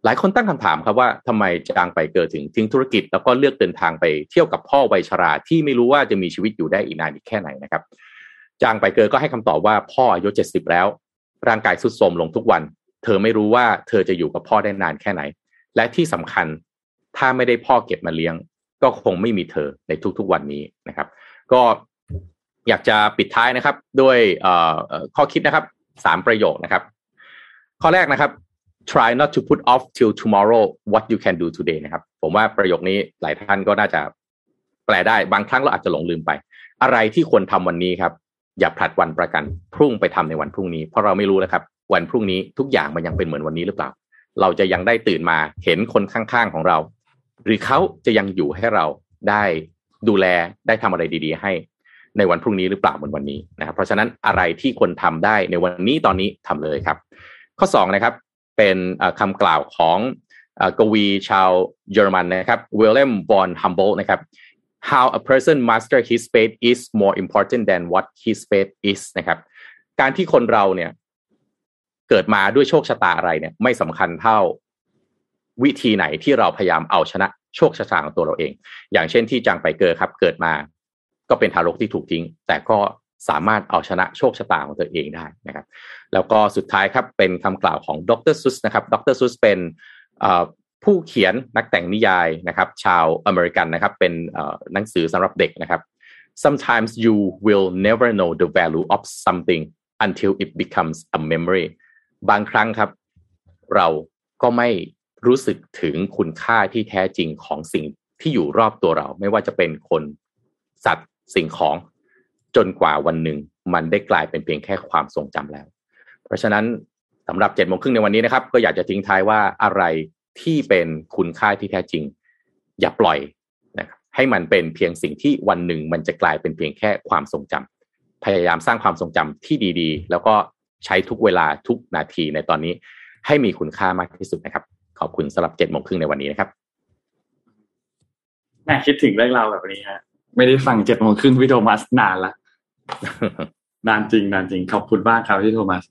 หลายคนตั้งคำถามครับว่าทำไมจางไปเกอถึงทิ้งธุรกิจ แล้วก็เลือกเดินทางไปเที่ยวกับพ่อวัยชราที่ไม่รู้ว่าจะมีชีวิตอยู่ได้อีกนานอีกแค่ไหนนะครับจางไปเกิดก็ให้คำตอบว่าพ่ออายุเจ็ดสิบแล้ว ร่างกายสุดโทรมลงทุกวัน เธอไม่รู้ว่าเธอจะอยู่กับพ่อได้นานแค่ไหน และที่สำคัญถ้าไม่ได้พ่อเก็บมาเลี้ยง ก็คงไม่มีเธอในทุกๆวันนี้นะครับ ก็อยากจะปิดท้ายนะครับ ด้วยข้อคิดนะครับสามประโยคนะครับ ข้อแรกนะครับ try not to put off till tomorrow what you can do today นะครับ ผมว่าประโยคนี้หลายท่านก็น่าจะแปลได้บางครั้งเราอาจจะหลงลืมไป อะไรที่ควรทำวันนี้ครับ อย่าผลัดวันประกัน พรุ่งไปทำในวันพรุ่งนี้ เพราะเราไม่รู้นะครับ วันพรุ่งนี้ทุกอย่างมันยังเป็นเหมือนวันนี้หรือเปล่า เราจะยังได้ตื่นมาเห็นคนข้างๆของเรา หรือเขาจะยังอยู่ให้เราได้ ดูแลได้ทำอะไรดี ๆ ให้ในวันพรุ่งนี้หรือเปล่าเหมือนวันนี้นะครับ เพราะฉะนั้นอะไรที่คนทำได้ในวันนี้ตอนนี้ทำเลยครับ ข้อ2นะครับเป็นคำกล่าวของกวีชาวเยอรมันนะครับวิลเลมบอนฮัมโบนะครับ how a person master his fate is more important than what his fate is นะครับ การที่คนเราเนี่ย เกิดมาด้วยโชคชะตาอะไรเนี่ย ไม่สำคัญเท่าวิธีไหนที่เราพยายามเอาชนะ โชคชะตาของตัวเราเอง อย่างเช่นที่จังไปเกอครับเกิดมาก็เป็นทารกที่ถูกทิ้ง แต่ก็สามารถเอาชนะโชคชะตาของตัวเองได้นะครับ แล้วก็สุดท้ายครับเป็นคำกล่าวของดรซุสนะครับดรซุสเป็นผู้เขียนนักแต่งนิยายนะครับ ชาวอเมริกันนะครับ เป็นหนังสือสำหรับเด็กนะครับ sometimes you will never know the value of something until it becomes a memory บางครั้งครับ เราก็ไม่ รู้สึกถึงคุณค่าที่แท้จริงของสิ่งที่อยู่รอบตัวเรา ไม่ว่าจะเป็นคนสัตว์สิ่งของจนกว่าวันหนึ่ง มันได้กลายเป็นเพียงแค่ความทรงจำแล้ว เพราะฉะนั้นสำหรับเจ็ดโมงครึ่งในวันนี้นะครับ ก็อยากจะทิ้งท้ายว่าอะไรที่เป็นคุณค่าที่แท้จริง อย่าปล่อยนะครับให้มันเป็นเพียงสิ่งที่วันหนึ่ง มันจะกลายเป็นเพียงแค่ความทรงจำพยายามสร้างความทรงจำที่ดีๆ แล้วก็ใช้ทุกเวลาทุกนาทีในตอนนี้ ให้มีคุณค่ามากที่สุดนะครับ ขอบคุณสำหรับเจ็ดโมงครึ่งในวันนี้นะครับ
แม่คิดถึงเรื่องราวแบบนี้ฮะ ไม่ได้ฟังเจ็ดโมงครึ่งพี่โทมัสนานละนานจริงนานจริง ขอบคุณมากครับพี่โทมัส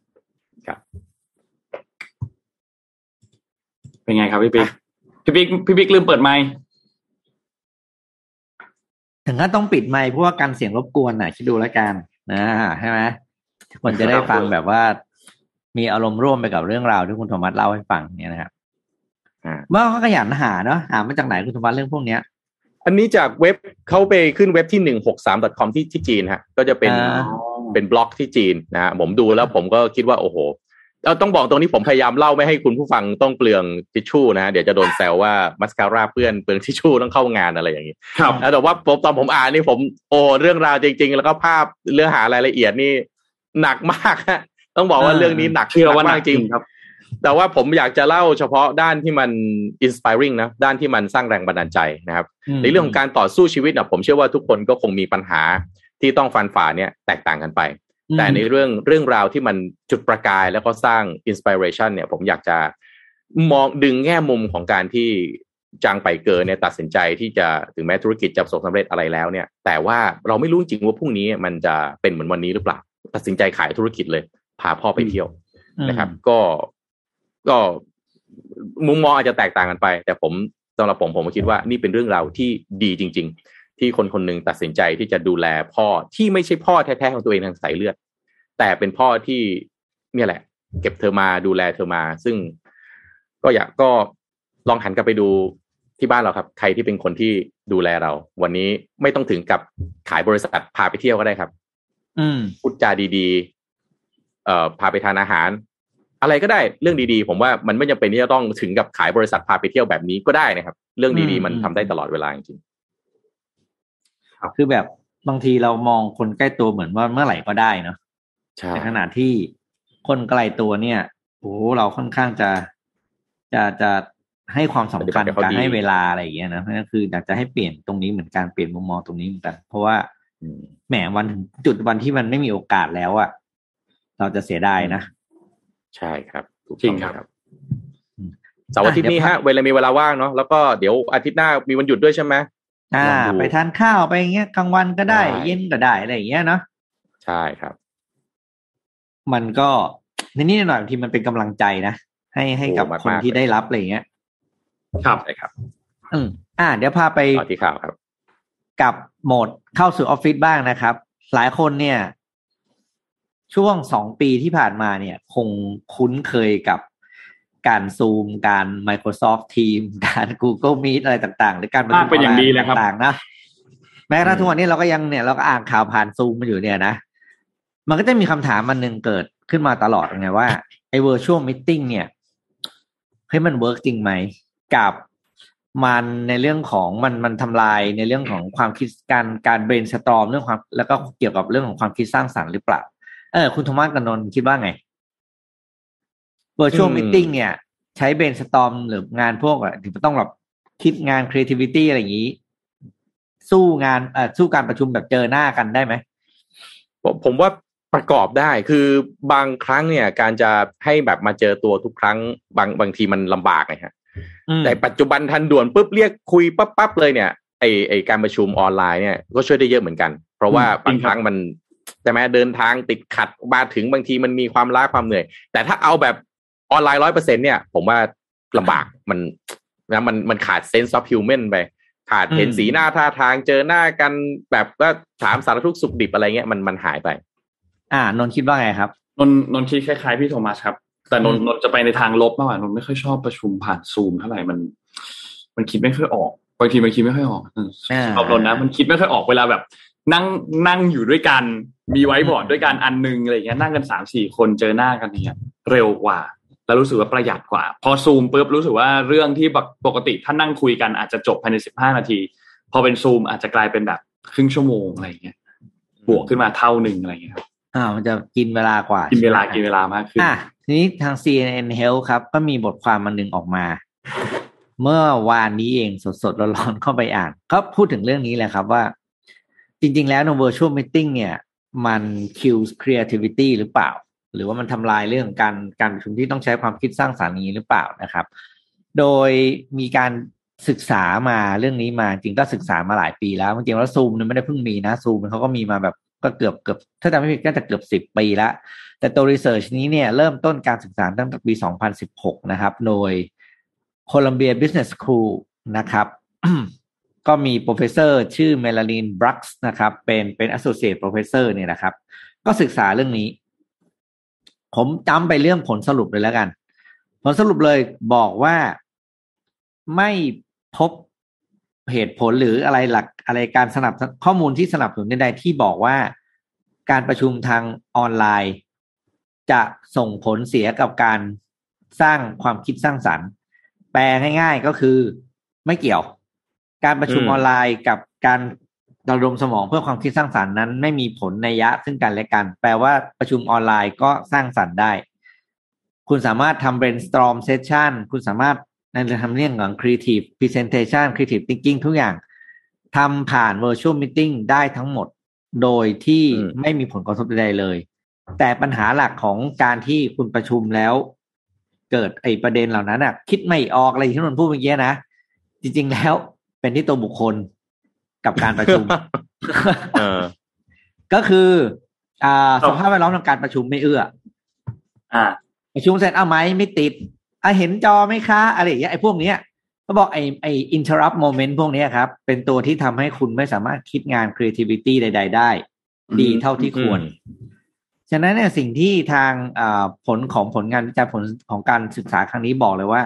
ครับ
เป็นไงครับพี่ปิ๊กพี่ปิ๊กพี่ปิ๊กลืมเปิดไมค์
ถึงก็ต้องปิดไมค์เพราะว่าการเสียงรบกวนน่ะคิดดูแล้วกันนะใช่ไหมคนจะได้ฟังแบบว่า มีอารมณ์ร่วมไปกับเรื่องราวที่คุณโทมัสเล่าให้ฟังเนี่ยนะครับ เมื่อเขาขยันหาเนาะหามาจากไหนคุณโทมัสเรื่องพวกเนี้ย
อันนี้จากเว็บเขาไปขึ้นเว็บที่หนึ่งหกสาม .com ที่ที่จีนฮะ ก็จะเป็นเป็นบล็อกที่จีนนะฮะผมดูแล้วผมก็คิดว่าโอ้โหเราต้องบอกตรงนี้ผมพยายามเล่าไม่ให้คุณผู้ฟังต้องเปลืองทิชชู่นะ เดี๋ยวจะโดนแซวว่ามัสคาร่าเพื่อนเปลืองทิชชู่ต้องเข้างานอะไรอย่างนี้
ครับ
แต่ว่าผมตอนผมอ่านนี่ผมโอ้เรื่องราวจริง ๆ แล้วก็ภาพเรื่องหารายละเอียดนี่หนักมากฮะต้องบอกว่าเรื่องนี้หนัก
เชื่อว่าหนักจริงครับ
แต่ว่าผมอยากจะเล่าเฉพาะด้านที่มัน inspiring นะด้านที่มันสร้างแรงบันดาลใจนะครับ ในเรื่องของการต่อสู้ชีวิตนะผมเชื่อว่าทุกคนก็คงมีปัญหาที่ต้องฟันฝ่าเนี่ยแตกต่างกันไป แต่ในเรื่องเรื่องราวที่มันจุดประกายแล้วก็สร้าง inspiration เนี่ย ผมอยากจะมองดึงแง่มุมของการที่จางไปเกินเนี่ยตัดสินใจที่จะถึงแม้ธุรกิจจะประสบสำเร็จอะไรแล้วเนี่ย แต่ว่าเราไม่รู้จริงว่าพรุ่งนี้มันจะเป็นเหมือนวันนี้หรือเปล่า ตัดสินใจขายธุรกิจเลย พาพ่อไปเที่ยวนะครับ ก็ ก็มุมมองอาจจะแตกต่างกันไป แต่ผมสำหรับผมผมคิดว่านี่เป็นเรื่องราวที่ดีจริง ๆ ที่คนคนหนึ่งตัดสินใจที่จะดูแลพ่อที่ไม่ใช่พ่อแท้ๆของตัวเองทางสายเลือด แต่เป็นพ่อที่เนี่ยแหละ เก็บเธอมาดูแลเธอมา ซึ่งก็อยากก็ลองหันกลับไปดูที่บ้านเราครับ ใครที่เป็นคนที่ดูแลเรา วันนี้ไม่ต้องถึงกับขายบริษัทพาไปเที่ยวก็ได้ครับ
อืม
พูดจาดีๆ เอ่อพาไปทานอาหาร อะไรก็ได้เรื่องดีๆ ผมว่ามันไม่จำเป็นที่จะต้องถึงกับขายบริษัทพาไปเที่ยวแบบนี้ก็ได้นะครับ เรื่องดีๆ มันทำได้ตลอดเวลาจริง
ๆคือแบบบางทีเรามองคนใกล้ตัวเหมือนว่าเมื่อไหร่ก็ได้เนาะ
ใน
ขณะที่คนใกล้ตัวเนี่ยโอ้เราค่อนข้างจะจะจะให้ความสำคัญการให้เวลาอะไรอย่างเงี้ยนะเพราะนั่นคืออยากจะให้เปลี่ยนตรงนี้เหมือนการเปลี่ยนมุมมองตรงนี้เหมือนกัน เพราะว่าแหมวันถึงจุดวันที่มันไม่มีโอกาสแล้วอะเราจะเสียดายนะ
ใช่ครับจริงครับเสาร์อาทิตย์นี้ฮะเวลามีเวลาว่างเนาะแล้วก็เดี๋ยวอาทิตย์หน้ามีวันหยุดด้วยใช่ไหม
อ่า ไปทานข้าวไปเงี้ยกลางวันก็ได้ เย็นก็ได้อะไรอย่างเงี้ยเนาะ
ใช่ครับ
มันก็ในนี้หน่อยทีมันเป็นกำลังใจนะให้ให้กับคนที่ได้รับอะไรเงี้ย
ครับ
ใช่ครับ
อืมอ่า เดี๋ยวพาไป
ที่ข่าวครับ
กับโหมดเข้าสู่ออฟฟิศบ้างนะครับ หลายคนเนี่ย ช่วงสองปีที่ผ่านมาเนี่ย คงคุ้นเคยกับการซูมการ Microsoft Teams การ Google Meet อะไรต่าง ๆ หรือการ
ประชุมเป็นอย่างดีเลยครับ
ต่างๆนะแม้กระทั่งทุกวันนี้เราก็ยังเนี่ยเราก็อ่านข่าวผ่านซูมมาอยู่เนี่ยนะ มันก็จะมีคำถามมันหนึ่งเกิดขึ้นมาตลอดไงว่าไอ้ virtual meeting เนี่ยเฮ้ยมัน work จริงไหม กับมันในเรื่องของมันมันทำลายในเรื่องของความคิดการการ brainstorm เรื่องความแล้วก็เกี่ยวกับเรื่องของความคิดสร้างสรรค์หรือเปล่า เออคุณโทมัสกับนนคิดว่าไง virtual meeting เนี่ย ใช้ brainstorm หรืองานพวกอะถึงต้องแบบคิดงาน creativity อะไรอย่างนี้ สู้งานเอ่อสู้การประชุมแบบเจอหน้ากันได้ไหม
ผมผมว่าประกอบได้คือบางครั้งเนี่ย การจะให้แบบมาเจอตัวทุกครั้ง บางบางทีมันลำบากไงฮะแต่ปัจจุบันทันด่วนปุ๊บเรียกคุยปั๊บปั๊บเลยเนี่ยไอไอการประชุมออนไลน์เนี่ยก็ช่วยได้เยอะเหมือนกัน เพราะว่าบางครั้งมัน ใช่ไหมเดินทางติดขัดมาถึงบางทีมันมีความล้าความเหนื่อย แต่ถ้าเอาแบบออนไลน์ร้อยเปอร์เซ็นเนี่ย ผมว่าลำบากมันนะมันมันขาด sense of human ไปผ่าน
อืม
เห็นสีหน้าท่าทางเจอหน้ากันแบบว่าถามสารทุกข์สุขดิบอะไรเงี้ยมันมันหายไป
อ่านนท์คิดว่าไงครับ
นนนนคิดคล้ายๆพี่โทมัสครับ แต่นน
อืม
นนจะไปในทางลบมากกว่านนไม่ค่อยชอบประชุมผ่านซูมเท่าไหร่มัน มันคิดไม่ค่อยออกบางทีมันคิดไม่ค่อยออกเออ
อ่า
สำหรับนนนะมันคิดไม่ค่อยออกเวลาแบบ นั่งนั่งอยู่ด้วยกัน มีไว้บอร์ดด้วยกันอันนึงอะไรอย่างเงี้ยนั่งกันสามสี่คนเจอหน้ากันอย่างเงี้ยเร็วกว่า แล้วรู้สึกว่าประหยัดกว่า พอซูมปุ๊บรู้สึกว่าเรื่องที่แบบปกติถ้านั่งคุยกันอาจจะจบภายในสิบห้านาที พอเป็นซูมอาจจะกลายเป็นแบบครึ่งชั่วโมงอะไรอย่างเงี้ยบวกขึ้นมาเท่าหนึ่งอะไรอย่างเงี้ยครับ
อ่ามันจะกินเวลากว่า
กินเวลา
ใช่ไหม
กินเวลามากขึ้น
อะทีนี้ทาง CNN Health ครับ ก็มีบทความมันหนึ่งออกมา เมื่อวานนี้เองสดๆร้อนๆเข้าไปอ่าน ก็พูดถึงเรื่องนี้แหละครับว่า จริง ๆ แล้วใน virtual meeting เนี่ย มัน kills creativity หรือเปล่า หรือว่ามันทำลายเรื่องการการประชุมที่ต้องใช้ความคิดสร้างสรรค์นี้หรือเปล่านะครับ โดยมีการศึกษามาเรื่องนี้มาจริงก็ศึกษามาหลายปีแล้วจริงๆแล้วซูมเนี่ยไม่ได้เพิ่งมีนะซูมเขาก็มีมาแบบก็เกือบเกือบถ้าจำไม่ผิดก็จะเกือบสิบปีล้วแต่ตัวรีเสิร์ชนี้เนี่ยเริ่มต้นการศึกษาตั้งแต่ปี 2016 นะครับ โดย Columbia Business School นะครับ ก็มี professor ชื่อ Melanie Brucks นะครับ เป็นเป็น associate professor เนี่ยนะครับ ก็ศึกษาเรื่องนี้ ผมจำไปเรื่องผลสรุปเลยแล้วกัน ผลสรุปเลยบอกว่าไม่พบเหตุผลหรืออะไรหลักอะไรการสนับข้อมูลที่สนับสนุนใดๆที่บอกว่าการประชุมทางออนไลน์ จะส่งผลเสียกับการสร้างความคิดสร้างสรรค์ แปลง่าย ๆก็คือไม่เกี่ยว การประชุม
อืม
ออนไลน์กับการระดมสมองเพื่อความคิดสร้างสรรค์นั้น ไม่มีผลในยยะซึ่งกันและกัน แปลว่าประชุมออนไลน์ก็สร้างสรรค์ได้ คุณสามารถทำ brainstorm session คุณสามารถในทำเรื่องของ creative presentation creative thinking ทุกอย่างทำผ่าน virtual meeting ได้ทั้งหมด โดยที่
อืม
ไม่มีผลกระทบใดๆเลย แต่ปัญหาหลักของการที่คุณประชุมแล้ว เกิดไอ้ประเด็นเหล่านั้นอะ คิดไม่ออกอะไรที่นนท์พูดเมื่อกี้นะ จริง ๆ แล้ว เป็นที่ตัวบุคคลกับการประชุม
เออ
ก็คือ อ่า
ครับ
สภาพแวดล้อมทางการประชุมไม่เอื้อ
อ่า
ประชุมเสร็จเอาไหมไม่ติดอะเห็นจอไหมคะ อะไรอย่างเงี้ยไอ้พวกเนี้ยเขาบอกไอ้ไอ้ interrupt moment พวกเนี้ยครับ เป็นตัวที่ทำให้คุณไม่สามารถคิดงาน creativity ใด ๆ ได้
อืม
ดีเท่าที่ควร ฉะนั้นเนี่ยสิ่งที่ทางอ่าผลของผลงานวิจัยผลของการศึกษาครั้งนี้บอกเลยว่า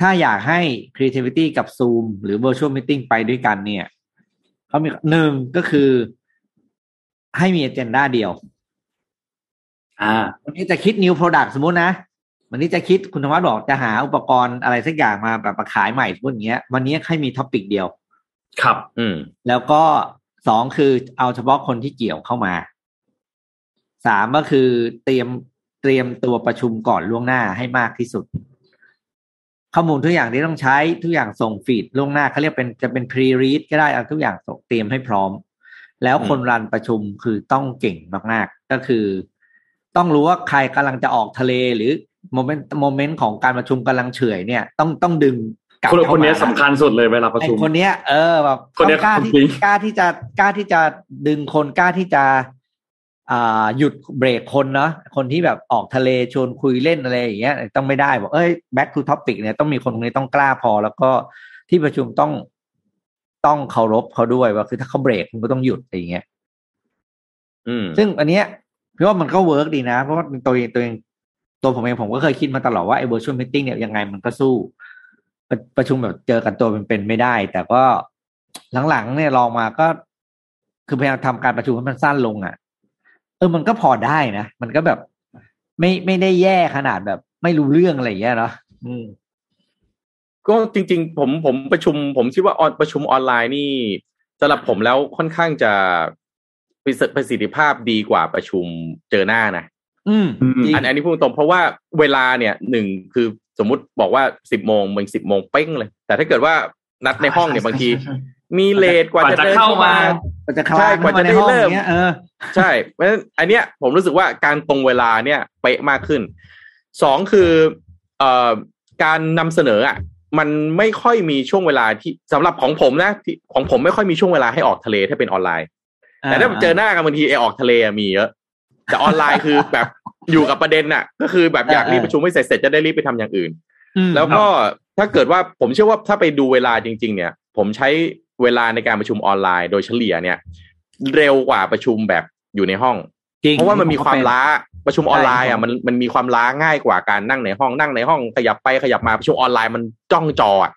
ถ้าอยากให้ creativity กับ Zoom หรือ virtual meeting ไปด้วยกันเนี่ยเขามีหนึ่งก็คือให้มี agenda เดียว
อ่า
วันนี้จะคิด new product สมมตินะ วันนี้จะคิดคุณธรรมะบอกจะหาอุปกรณ์อะไรสักอย่างมาแบบมาขายใหม่สมมติอย่างเงี้ยวันนี้ให้มี topic เดียว
ครับ
อืม
แล้วก็สองคือเอาเฉพาะคนที่เกี่ยวเข้ามาสามก็คือเตรียมเตรียมตัวประชุมก่อนล่วงหน้าให้มากที่สุด ข้อมูลทุกอย่างที่ต้องใช้ทุกอย่างส่งฟีดล่วงหน้าเขาเรียกเป็นจะเป็น pre read ก็ได้เอาทุกอย่างส่งเตรียมให้พร้อม แล้วคนรันประชุมคือต้องเก่งมากๆ ก็คือ ต้องรู้ว่าใครกำลังจะออกทะเลหรือโมเมนต์โมเมนต์ของการประชุมกำลังเฉื่อยเนี่ย ต้องต้องดึงกลับ
คน
เข้า
คน
มา
เนี้ยสำคัญสุดเลยเวลาประ
ไอ้
ชุม
คนเนี้ยเออแบบ
คนเนี้ย
ต้องกล้าที่
จริง
กล้าที่จะกล้าที่จะดึงคนกล้าที่จะอ่า หยุดเบรกคนเนาะคนที่แบบออกทะเลชวนคุยเล่นอะไรอย่างเงี้ยต้องไม่ได้บอกเอ้ย back to topic เนี่ยต้องมีคนตรงนี้ต้องกล้าพอ แล้วก็ที่ประชุมต้องต้องเคารพเขาด้วยว่าคือถ้าเขาเบรกคุณก็ต้องหยุดอะไรอย่างเงี้ย
อืม
ซึ่งอันเนี้ยพี่ว่ามันก็เวิร์กดีนะ เพราะว่าตัวเองตัวเองตัวผมเองผมก็เคยคิดมาตลอดว่าไอ้ virtual meeting เนี่ยยังไงมันก็สู้ ประประชุมแบบเจอกันตัวเป็นๆไม่ได้ แต่ก็หลังๆเนี่ยลองมาก็คือพยายามทำการประชุมให้มันสั้นลงอะ เออมันก็พอได้นะ มันก็แบบ ไม่ไม่ได้แย่ขนาดแบบ ไม่รู้เรื่องอะไรอย่างเงี้ยเนาะอืม
ก็จริง ๆ ผมผมประชุม ผมคิดว่าออนประชุมออนไลน์นี่สำหรับผมแล้วค่อนข้างจะประสิทประสิทธิภาพดีกว่าประชุมเจอหน้านะ
อืม
อืม
จริง
อันอันนี้พูดตรงเพราะว่าเวลาเนี่ยหนึ่งคือสมมุติบอกว่าสิบโมงมึงสิบโมงเป้งเลย แต่ถ้าเกิดว่านัดในห้องเนี่ยบางที มีเลทกว่าจะ
กว่าจะ
เดิน
เข้า
เข้า
มา
มา
ก็จะคลา
ใช่
น
กว่า
เข้ามา
จะ
ใน
ได้
ห้อง
เริ่
อ
ม
ย่างเงี้ยเออ
ใช่ เพราะฉะนั้นอันเนี้ยผมรู้สึกว่าการตรงเวลาเนี่ยเป๊ะมากขึ้นสองคือเอ่อการนำเสนออะมันไม่ค่อยมีช่วงเวลาที่สำหรับของผมนะที่ของผมไม่ค่อยมีช่วงเวลาให้ออกทะเลถ้าเป็นออนไลน์ แต่ถ้าเจอหน้ากันบางทีไอออกทะเลอะมีเยอะแต่ออนไลน์คือแบบอยู่กับประเด็นน่ะ ก็คือแบบอยากรีบประชุมให้เสร็จเสร็จจะได้รีบไปทำอย่างอื่น
อืม
แล้วก็ถ้าเกิดว่าผมเชื่อว่าถ้าไปดูเวลาจริง ๆ เนี่ย ผมใช้ เวลาในการประชุมออนไลน์ โดยเฉลี่ยเนี่ย เร็วกว่าประชุมแบบอยู่ในห้อง
จริง
เพราะว่ามันมีความ
ผก็เป็น
ล้าประชุมออนไลน์
ใช่ครั
อะ
บ
มันมันมีความล้าง่ายกว่าการนั่งในห้องนั่งในห้องขยับไปขยับมาประชุมออนไลน์มันจ้องจออะ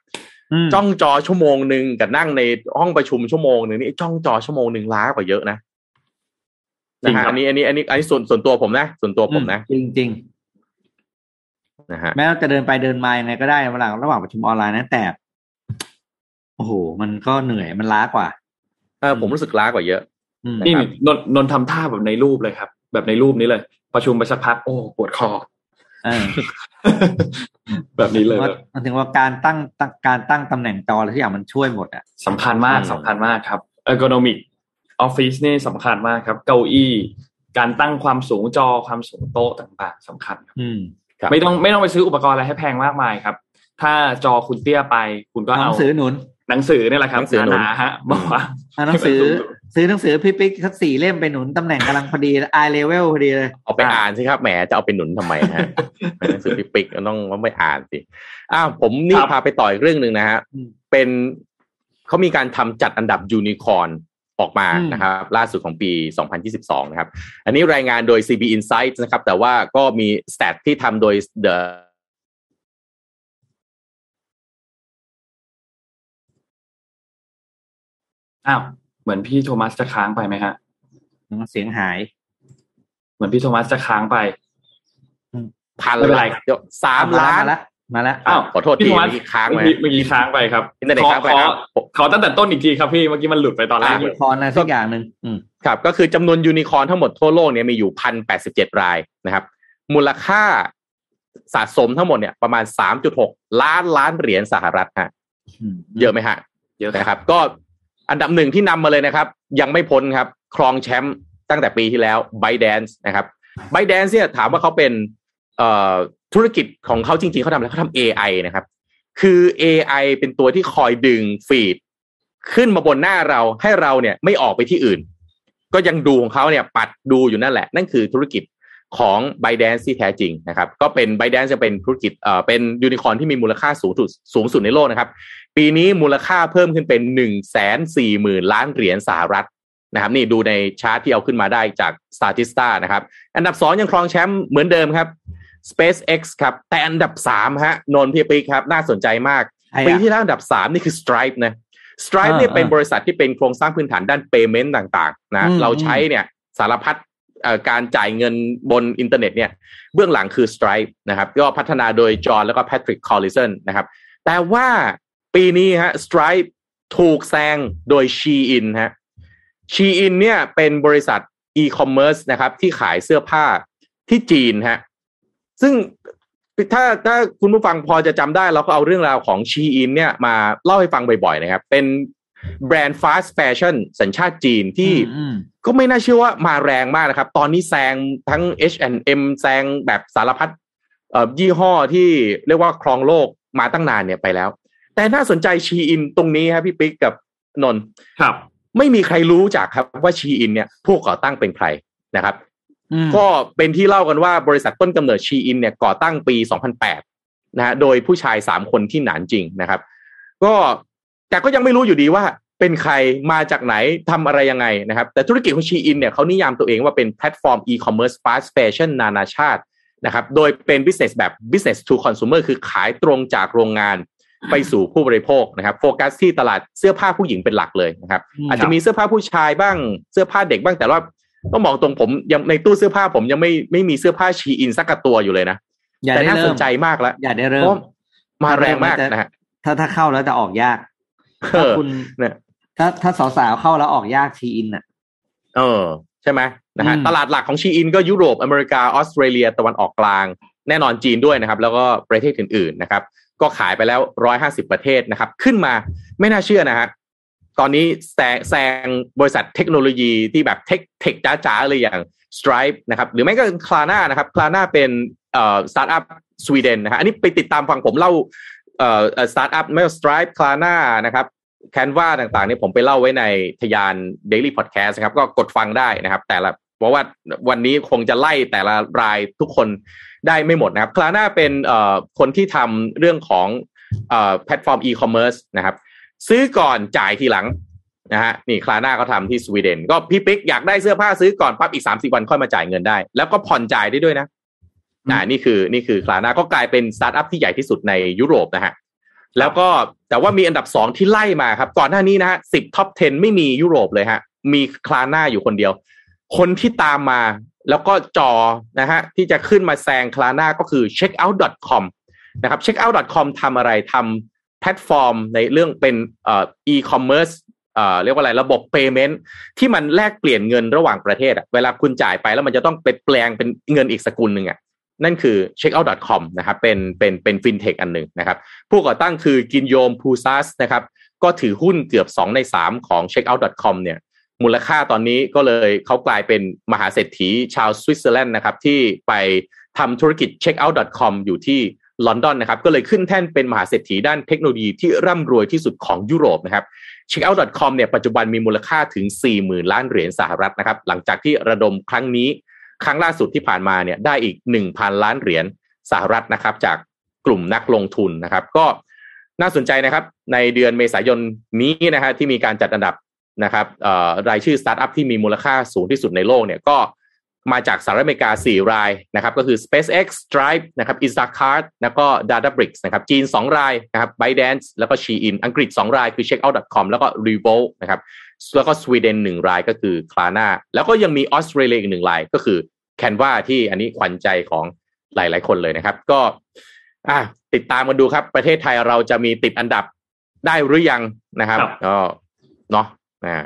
ม
จ้องจอชั่วโมงหนึ่งกับนั่งในห้องประชุมชั่วโมงหนึ่งนี่จ้องจอชั่วโมงหนึ่งล้ากว่าเยอะนะ
จริ
นะ
ง
ฮะ
ครับ
อันนี้อันนี้อันนี้อันนี้ส่วนส่วนตัวผมนะ ส่วนตัวผมนะ
จริงจริง
นะฮะ
ๆแม้เราจะเดินไปเดินมายังไงก็ได้เวลาระหว่างประชุมออนไลน์นะแต่ โอ้โห มันก็เหนื่อยมันล้ากว่า
เออผมรู้สึกล้ากว่าเยอะ
อืม
นะ
นี่
ครับ
นนนนทำท่าแบบในรูปเลยครับ แบบในรูปนี้เลย ประชุมไปสักพักโอ้ปวดคอ
เออ
แบบนี้เลย
ว่ามันถึงว่าการตั้งตั้งการตั้งตำแหน่งจออะไรทุกอย่างมันช่วยหมดอะ
สำคัญมาก
อืม
สำคัญมากครับ ergonomic office นี่สำคัญมากครับ เก้าอี้ การตั้งความสูงจอความสูงโต๊ะต่างๆสำคัญครับ
อืม
ครับ
ไม่ต้องไม่ต้องไปซื้ออุปกรณ์อะไรให้แพงมากมายครับ ถ้าจอคุณเตี้ยไป คุณก็
หนั
เอา
งสือหนุน
หนังสือนี่แหละครับ
หนังสือหนุน
นาๆฮะบอกว่า
เอาหนังสือ ซื้อหนังสือพี่ปิ๊กสักสี่เล่มไปหนุนตำแหน่งกำลังพอดีไอเลเวลพอดีเลย
เอาไปอ่านสิครับแหมจะเอาไปหนุนทำไมฮะหนังสือปิกๆก็ต้องว่าไม่อ่านสิอ้าวผมนี่
ครับ
พาไปต่ออีกเรื่องหนึ่งนะฮะ
อืม
เป็นเขามีการทำจัดอันดับยูนิคอร์นออกมา
อืม
นะครับล่าสุดของปี 2022 นะครับ อันนี้รายงานโดย CB Insights นะครับ แต่ว่าก็มีส t ตที่ทำโดย The
อ้าวเหมือนพี่โทมัสจะค้างไปไหมฮะ
เสียงหาย
เหมือนพี่โทมัสจะค้างไป
พัน
ไม่เป็นไร
เดี๋ยวสาม
มา
ล้าน
แล้วมาแล้ว
อ้าว
ขอโทษที
พี่โทมัส
เมื่อกี้ค้าง
เมื่
ไห
อ
ม
กี้เมื่อกี้ค้างไปครับ
อินเทอร์เน็ตค้างไป
ขอ
ครับ
ขอขอตั้งแต่ต้นอีกทีครับพี่เมื่อกี้มันหลุดไปตอนแรก
ยู
เล
นิ
ย
คอร์นอะไรสักอย่างหนึ่งอืม
ครับ ก็คือจำนวนยูนิคอร์นทั้งหมดทั่วโลกเนี่ยมีอยู่พันแปดสิบเจ็ดรายนะครับ มูลค่าสะสมทั้งหมดเนี่ยประมาณสามจุดหกล้านล้านเหรียญสหรัฐฮะเยอะไหมฮะ
เยอะครับ
นะครับ ก็ อันดับหนึ่งที่นำมาเลยนะครับ ยังไม่พ้นครับ ครองแชมป์ตั้งแต่ปีที่แล้ว b y d a n c e นะครับ b y d a n c e เนี่ยถามว่าเขาเป็นธุรกิจของเขาจริงๆเขาทำอะไรเขาทำ AI นะครับ คือ AI เป็นตัวที่คอยดึงฟีดขึ้นมาบนหน้าเราให้เราเนี่ยไม่ออกไปที่อื่น ก็ยังดูของเขาเนี่ยปัดดูอยู่นั่นแหละ นั่นคือธุรกิจ ของ b y d a n c e ที่แท้จริงนะครับ ก็เป็น b y d a n c e จะเป็นธุรกิจเอ่อเป็นยูนิคอร์นที่มีมูลค่าสูงสุดสูงสุดในโลกนะครับ ปีนี้มูลค่าเพิ่มขึ้นเป็นหนึ่งแสนสี่หมื่นล้านเหรียญสหรัฐนะครับ นี่ดูในชาร์ตที่เอาขึ้นมาได้จาก Statista นะครับ อันดับสองยังครองแชมป์เหมือนเดิมครับ SpaceX ครับ แต่อันดับสามฮะนนท์พี่ปิ๊กครับ น่าสนใจมาก
ใครอะ
ปีที่แล้วอันดับสามนี่คือ Stripe นะ Stripe
อ่า
เนี่ยเป็น
อ่า
บริษัทที่เป็นโครงสร้างพื้นฐานด้าน payment ต่างๆนะ
อืม
เราใช้เนี่ยสารพัดเอ่อ การจ่ายเงินบนอินเทอร์เน็ตเนี่ยเบื้องหลังคือ Stripe นะครับก็พัฒนาโดยจอห์นแล้วก็แพทริกคอลลิสันนะครับแต่ว่าปีนี้ฮะ Stripe ถูกแซงโดย Shein ฮะ Shein เนี่ยเป็นบริษัท e-commerce นะครับที่ขายเสื้อผ้าที่จีนฮะซึ่งถ้าถ้าคุณผู้ฟังพอจะจำได้เราก็เอาเรื่องราวของ Shein เนี่ยมาเล่าให้ฟังบ่อยๆนะครับ เป็น แบรนด์ fast fashion สัญชาติจีนที่
อืม
ก็ไม่น่าเชื่อว่ามาแรงมากนะครับ ตอนนี้แซงทั้ง H&M แซงแบบสารพัดเอ่อยี่ห้อที่เรียกว่าครองโลกมาตั้งนานเนี่ยไปแล้ว แต่น่าสนใจชีอินตรงนี้ครับพี่ปิ๊กกับนนท์
ครับ
ไม่มีใครรู้จักครับว่าชีอินเนี่ยผู้ก่อตั้งเป็นใครนะครับ
อืม
ก็เป็นที่เล่ากันว่าบริษัทต้นกำเนิดชีอินเนี่ยก่อตั้งปี 2008นะฮะโดยผู้ชาย3คนที่หนานจริงนะครับ ก็ แต่ก็ยังไม่รู้อยู่ดีว่าเป็นใครมาจากไหนทำอะไรยังไงนะครับ แต่ธุรกิจของ Shein เนี่ยเขานิยามตัวเองว่าเป็นแพลตฟอร์ม e-commerce fast fashion นานาชาตินะครับโดยเป็น business แบบ business to consumer คือขายตรงจากโรงงานไปสู่ผู้บริโภคนะครับโฟกัสที่ตลาดเสื้อผ้าผู้หญิงเป็นหลักเลยนะครับ
อืม
อาจจะมีเสื้อผ้าผู้ชายบ้างเสื้อผ้าเด็กบ้างแต่ว่าต้องบอกตรงผมยังในตู้เสื้อผ้าผมยังไม่ไม่มีเสื้อผ้า Shein สักตัวอยู่เลยนะ
อย่า
แต่
ได้
น่าส
เริ่
น
ม
ใจมากแล้ว
อย่าได้เริ่
เพ
ม
ราะมาแรงมากนะฮะ
ถ้าถ้าเข้าแล้วจะออกยาก
เอ
ถ้า
อ
คุณ
เนี่ย
ถ้าถ้าสาวๆเข้าแล้วออกยากทีอินอะ
เออ ใช่ไหมนะฮะ
อืม
ตลาดหลักของชีอินก็ยุโรปอเมริกาออสเตรเลียตะวันออกกลาง แน่นอนจีนด้วยนะครับ แล้วก็ประเทศอื่นๆนะครับ ก็ขายไปแล้วร้อยห้าสิบประเทศนะครับ ขึ้นมาไม่น่าเชื่อนะฮะตอนนี้แซงแซงบริษัทเทคโนโลยีที่แบบเทคเทคจ้าๆเลยอย่าง Stripe นะครับ หรือไม่ก็ Klarna นะครับ Klarna เป็นเอ่อสตาร์ทอัพสวีเดนนะฮะอันนี้ไปติดตามฟังผมเล่า เอ่อสตาร์ทอัพไม่ว่า Stripe Klarna นะครับ Canva ต่างๆนี่ผมไปเล่าไว้ในทยาน Daily Podcast นะครับ ก็กดฟังได้นะครับ แต่ละเพราะว่าวันนี้คงจะไล่แต่ละรายทุกคนได้ไม่หมดนะครับ Klarna เป็นเอ่อคนที่ทำเรื่องของเอ่อแพลตฟอร์มอีคอมเมิร์ซนะครับ ซื้อก่อนจ่ายทีหลังนะฮะนี่ Klarna ก็ทำที่สวีเดน ก็พี่ปิ๊กอยากได้เสื้อผ้าซื้อก่อนปั๊บอีกสามสิบวันค่อยมาจ่ายเงินได้ แล้วก็ผ่อนจ่ายได้ด้วยนะ อ่านี่คือนี่คือ Klarna ก็กลายเป็นสตาร์ทอัพที่ใหญ่ที่สุดในยุโรปนะฮะแล้วก็แต่ว่ามีอันดับสองที่ไล่มาครับ ก่อนหน้านี้นะฮะสิบ top 10 ไม่มียุโรปเลยฮะ มี Klarna อยู่คนเดียว คนที่ตามมาแล้วก็จ่อนะฮะที่จะขึ้นมาแซง Klarna ก็คือ checkout.com นะครับ checkout.com ทำอะไรทำแพลตฟอร์มในเรื่องเป็นเอ่อ e-commerce เอ่อเรียกว่าอะไรระบบ payment ที่มันแลกเปลี่ยนเงินระหว่างประเทศอะเวลาคุณจ่ายไปแล้วมันจะต้องไปแปลงเป็นเงินอีกสกุลหนึ่งอะ นั่นคือ checkout.com นะครับเป็นเป็นเป็นฟินเทคอันหนึ่งนะครับผู้ก่อตั้งคือกิโยมปูซาซนะครับก็ถือหุ้นเกือบ 2 ใน 3 ของ checkout.com เนี่ยมูลค่าตอนนี้ก็เลยเขากลายเป็นมหาเศรษฐีชาวสวิตเซอร์แลนด์นะครับที่ไปทำธุรกิจ checkout.com อยู่ที่ลอนดอนนะครับก็เลยขึ้นแท่นเป็นมหาเศรษฐีด้านเทคโนโลยีที่ร่ำรวยที่สุดของยุโรปนะครับ checkout.com เนี่ยปัจจุบันมีมูลค่าถึง 40,000 ล้านเหรียญสหรัฐนะครับหลังจากที่ระดมครั้งนี้ ครั้งล่าสุดที่ผ่านมาเนี่ยได้อีก 1,000 ล้านเหรียญสหรัฐนะครับ จากกลุ่มนักลงทุนนะครับ ก็น่าสนใจนะครับในเดือนเมษายนนี้นะฮะที่มีการจัดอันดับนะครับรายชื่อสตาร์ทอัพที่มีมูลค่าสูงที่สุดในโลกเนี่ยก็มาจากสหรัฐอเมริกา 4 รายนะครับก็คือ SpaceX Stripe นะครับ Instacart แล้วก็ Databricks นะครับจีน 2 รายนะครับ ByteDance แล้วก็ Shein อังกฤษ 2 รายคือ Checkout.com แล้วก็ Revolt นะครับแล้วก็สวีเดน 1 รายก็คือ Klarna แล้วก็ยังมีออสเตรเลียอีกหนึ่งรายก็คือ Canva ที่อันนี้ขวัญใจของหลาย ๆ คนเลยนะครับ ก็อะติดตามกันดูครับ ประเทศไทยเราจะมีติดอันดับได้หรือยังนะครับก็เนาะอ่า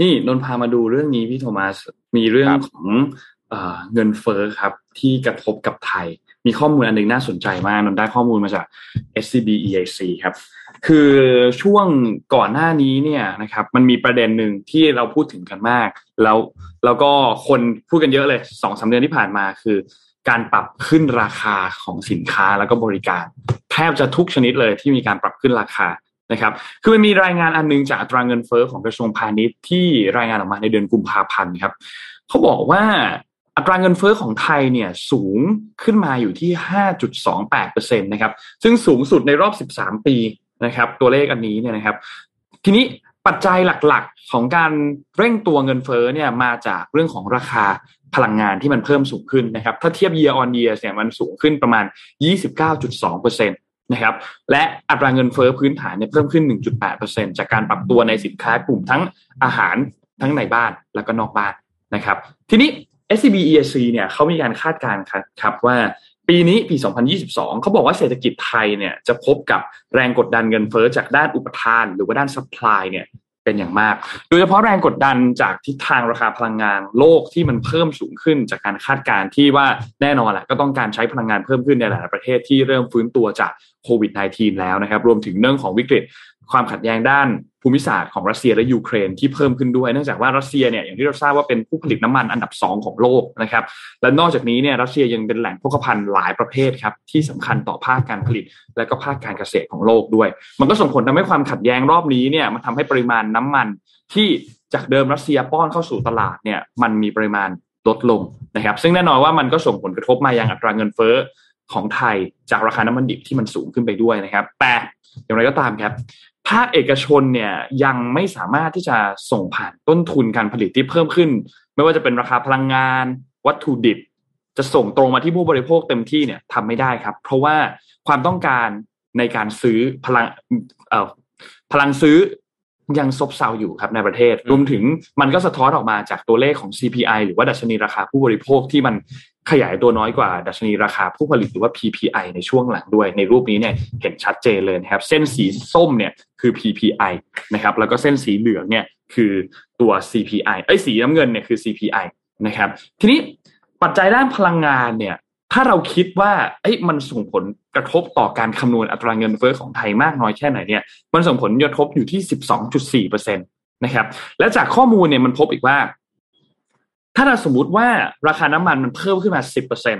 นี่นนพามาดูเรื่องนี้พี่โทมัสมีเรื่องของ เงินเฟ้อครับที่กระทบกับไทย มีข้อมูลอันนึงน่าสนใจมากนนได้ข้อมูลมาจาก SCB EIC ครับคือช่วงก่อนหน้านี้เนี่ยนะครับมันมีประเด็นหนึ่งที่เราพูดถึงกันมาก แล้วแล้วก็คนพูดกันเยอะเลยสองสาเดือนที่ผ่านมาคือ การปรับขึ้นราคาของสินค้าแล้วก็บริการแทบจะทุกชนิดเลยที่มีการปรับขึ้นราคานะครับคือมันมีรายงานอันนึงจากอัตราเงินเฟอ้อของกระทรวงพาณิชย์ที่รายงานออกมาในเดือนกุมภาพันธ์ครับเขาบอกว่า อัตราเงินเฟอ้อของไทยเนี่ยสูงขึ้นมาอยู่ที่ 5.28%นะครับ ซึ่งสูงสุดในรอบ 13 ปีนะครับ ตัวเลขอันนี้เนี่ยนะครับ ทีนี้ปัจจัยหลักๆของการเร่งตัวเงินเฟอ้อเนี่ยมาจากเรื่องของราคาพลังงานที่มันเพิ่มสูงขึ้นนะครับ ถ้าเทียบ year on year เนี่ยมันสูงขึ้นประมาณ 29.2%นะครับและอัตราเงินเฟ้อพื้นฐานเนี่ยเพิ่มขึ้น 1.8%จากการปรับตัวในสินค้ากลุ่มทั้งอาหารทั้งในบ้านแล้วก็นอกบ้านนะครับ ทีนี้ SCB EIC เนี่ยเขามีการคาดการณ์ครับว่าปีนี้ปี 2022 เขาบอกว่าเศรษฐกิจไทยเนี่ยจะพบกับแรงกดดันเงินเฟ้อจากด้านอุปทาน หรือว่าด้าน supply เนี่ยเป็นอย่างมาก โดยเฉพาะแรงกดดันจากทิศทางราคาพลังงานโลกที่มันเพิ่มสูงขึ้นจากการคาดการณ์ที่ว่าแน่นอนแหละก็ต้องการใช้พลังงานเพิ่มขึ้นในหลายประเทศที่เริ่มฟื้นตัวจากโควิด -19 แล้วนะครับ รวมถึงเรื่องของวิกฤตความขัดแย้งด้าน ภูมิศาสตร์ของรัสเซียและยูเครนที่เพิ่มขึ้นด้วยเนื่องจากว่ารัสเซียเนี่ยอย่างที่เราทราบว่าเป็นผู้ผลิตน้ำมันอันดับสองของโลกนะครับและนอกจากนี้เนี่ยรัสเซียยังเป็นแหล่งพกพันหลายประเภทครับที่สำคัญต่อภาคการผลิต และก็ภาคการเกษตรของโลกด้วย มันก็ส่งผลทำให้ความขัดแย้งรอบนี้เนี่ยมันทาให้ปริมาณน้ำมันที่จากเดิมรัสเซียป้อนเข้าสู่ตลาดเนี่ยมันมีปริมาณลดลงนะครับ ซึ่งแน่นอนว่ามันก็ส่งผลกระทบมายังอัตราเงินเฟ้อของไทยจากราคาน้ำมันดิบที่มันสูงขึ้นไปด้วยนะครับ แต่อย่างไรก็ตามครับ ภาคเอกชนเนี่ยยังไม่สามารถที่จะส่งผ่านต้นทุนการผลิตที่เพิ่มขึ้น ไม่ว่าจะเป็นราคาพลังงาน วัตถุดิบ จะส่งตรงมาที่ผู้บริโภคเต็มที่เนี่ยทำไม่ได้ครับ เพราะว่าความต้องการในการซื้อพลังพลังซื้อ ยังซบเซาอยู่ครับในประเทศ รวมถึงมันก็สะท้อนออกมาจากตัวเลขของ CPI หรือว่าดัชนีราคาผู้บริโภคที่มันขยายตัวน้อยกว่าดัชนีราคาผู้ผลิตหรือว่า PPI ในช่วงหลังด้วย ในรูปนี้เนี่ยเห็นชัดเจนเลยนะครับ เส้นสีส้มเนี่ยคือ PPI นะครับแล้วก็เส้นสีเหลืองเนี่ยคือตัว CPI เอ้ยสีน้ำเงินเนี่ยคือ CPI นะครับ ทีนี้ปัจจัยด้านพลังงานเนี่ย ถ้าเราคิดว่าเอ้ยมันส่งผลกระทบต่อการคำนวณอัตราเงินเฟ้อของไทยมากน้อยแค่ไหนเนี่ยมันส่งผลกระทบอยู่ที่สิบสองจุดสี่เปอร์เซ็นต์นะครับและจากข้อมูลเนี่ยมันพบอีกว่า ถ้าเราสมมติว่าราคาน้ำมันมันเพิ่มขึ้นมาสิบเปอร์เซ็นต์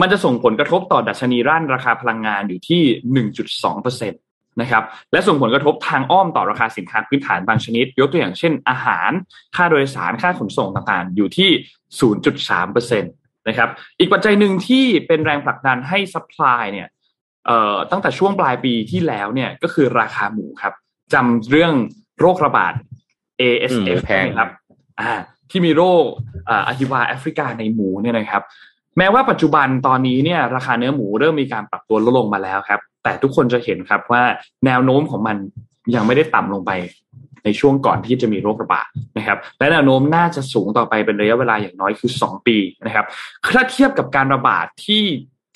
มันจะส่งผลกระทบต่อดัชนีร่านราคาพลังงานอยู่ที่หนึ่งจุดสองเปอร์เซ็นต์นะครับและส่งผลกระทบทางอ้อมต่อราคาสินค้าพื้นฐานบางชนิด ยกตัวอย่างเช่นอาหาร ค่าโดยสารค่าขนส่งต่างๆ อยู่ที่ 0.3% นะครับ อีกปัจจัยหนึ่งที่เป็นแรงผลักดันให้ supply เนี่ยเอ่อตั้งแต่ช่วงปลายปีที่แล้วเนี่ยก็คือราคาหมูครับจำเรื่องโรคระบาด ASF
แพง
ครับอ่าที่มีโรคอ่าอหิวาแอฟริกาในหมูเนี่ยนะครับ แม้ว่าปัจจุบันตอนนี้เนี่ยราคาเนื้อหมูเริ่มมีการปรับตัวลดลงมาแล้วครับ แต่ทุกคนจะเห็นครับว่าแนวโน้มของมันยังไม่ได้ต่ำลงไป ในช่วงก่อนที่จะมีโรคระบาดนะครับและแนวโน้มน่าจะสูงต่อไปเป็นระยะเวลาอย่างน้อยคือ 2 ปีนะครับถ้าเทียบกับการระบาดที่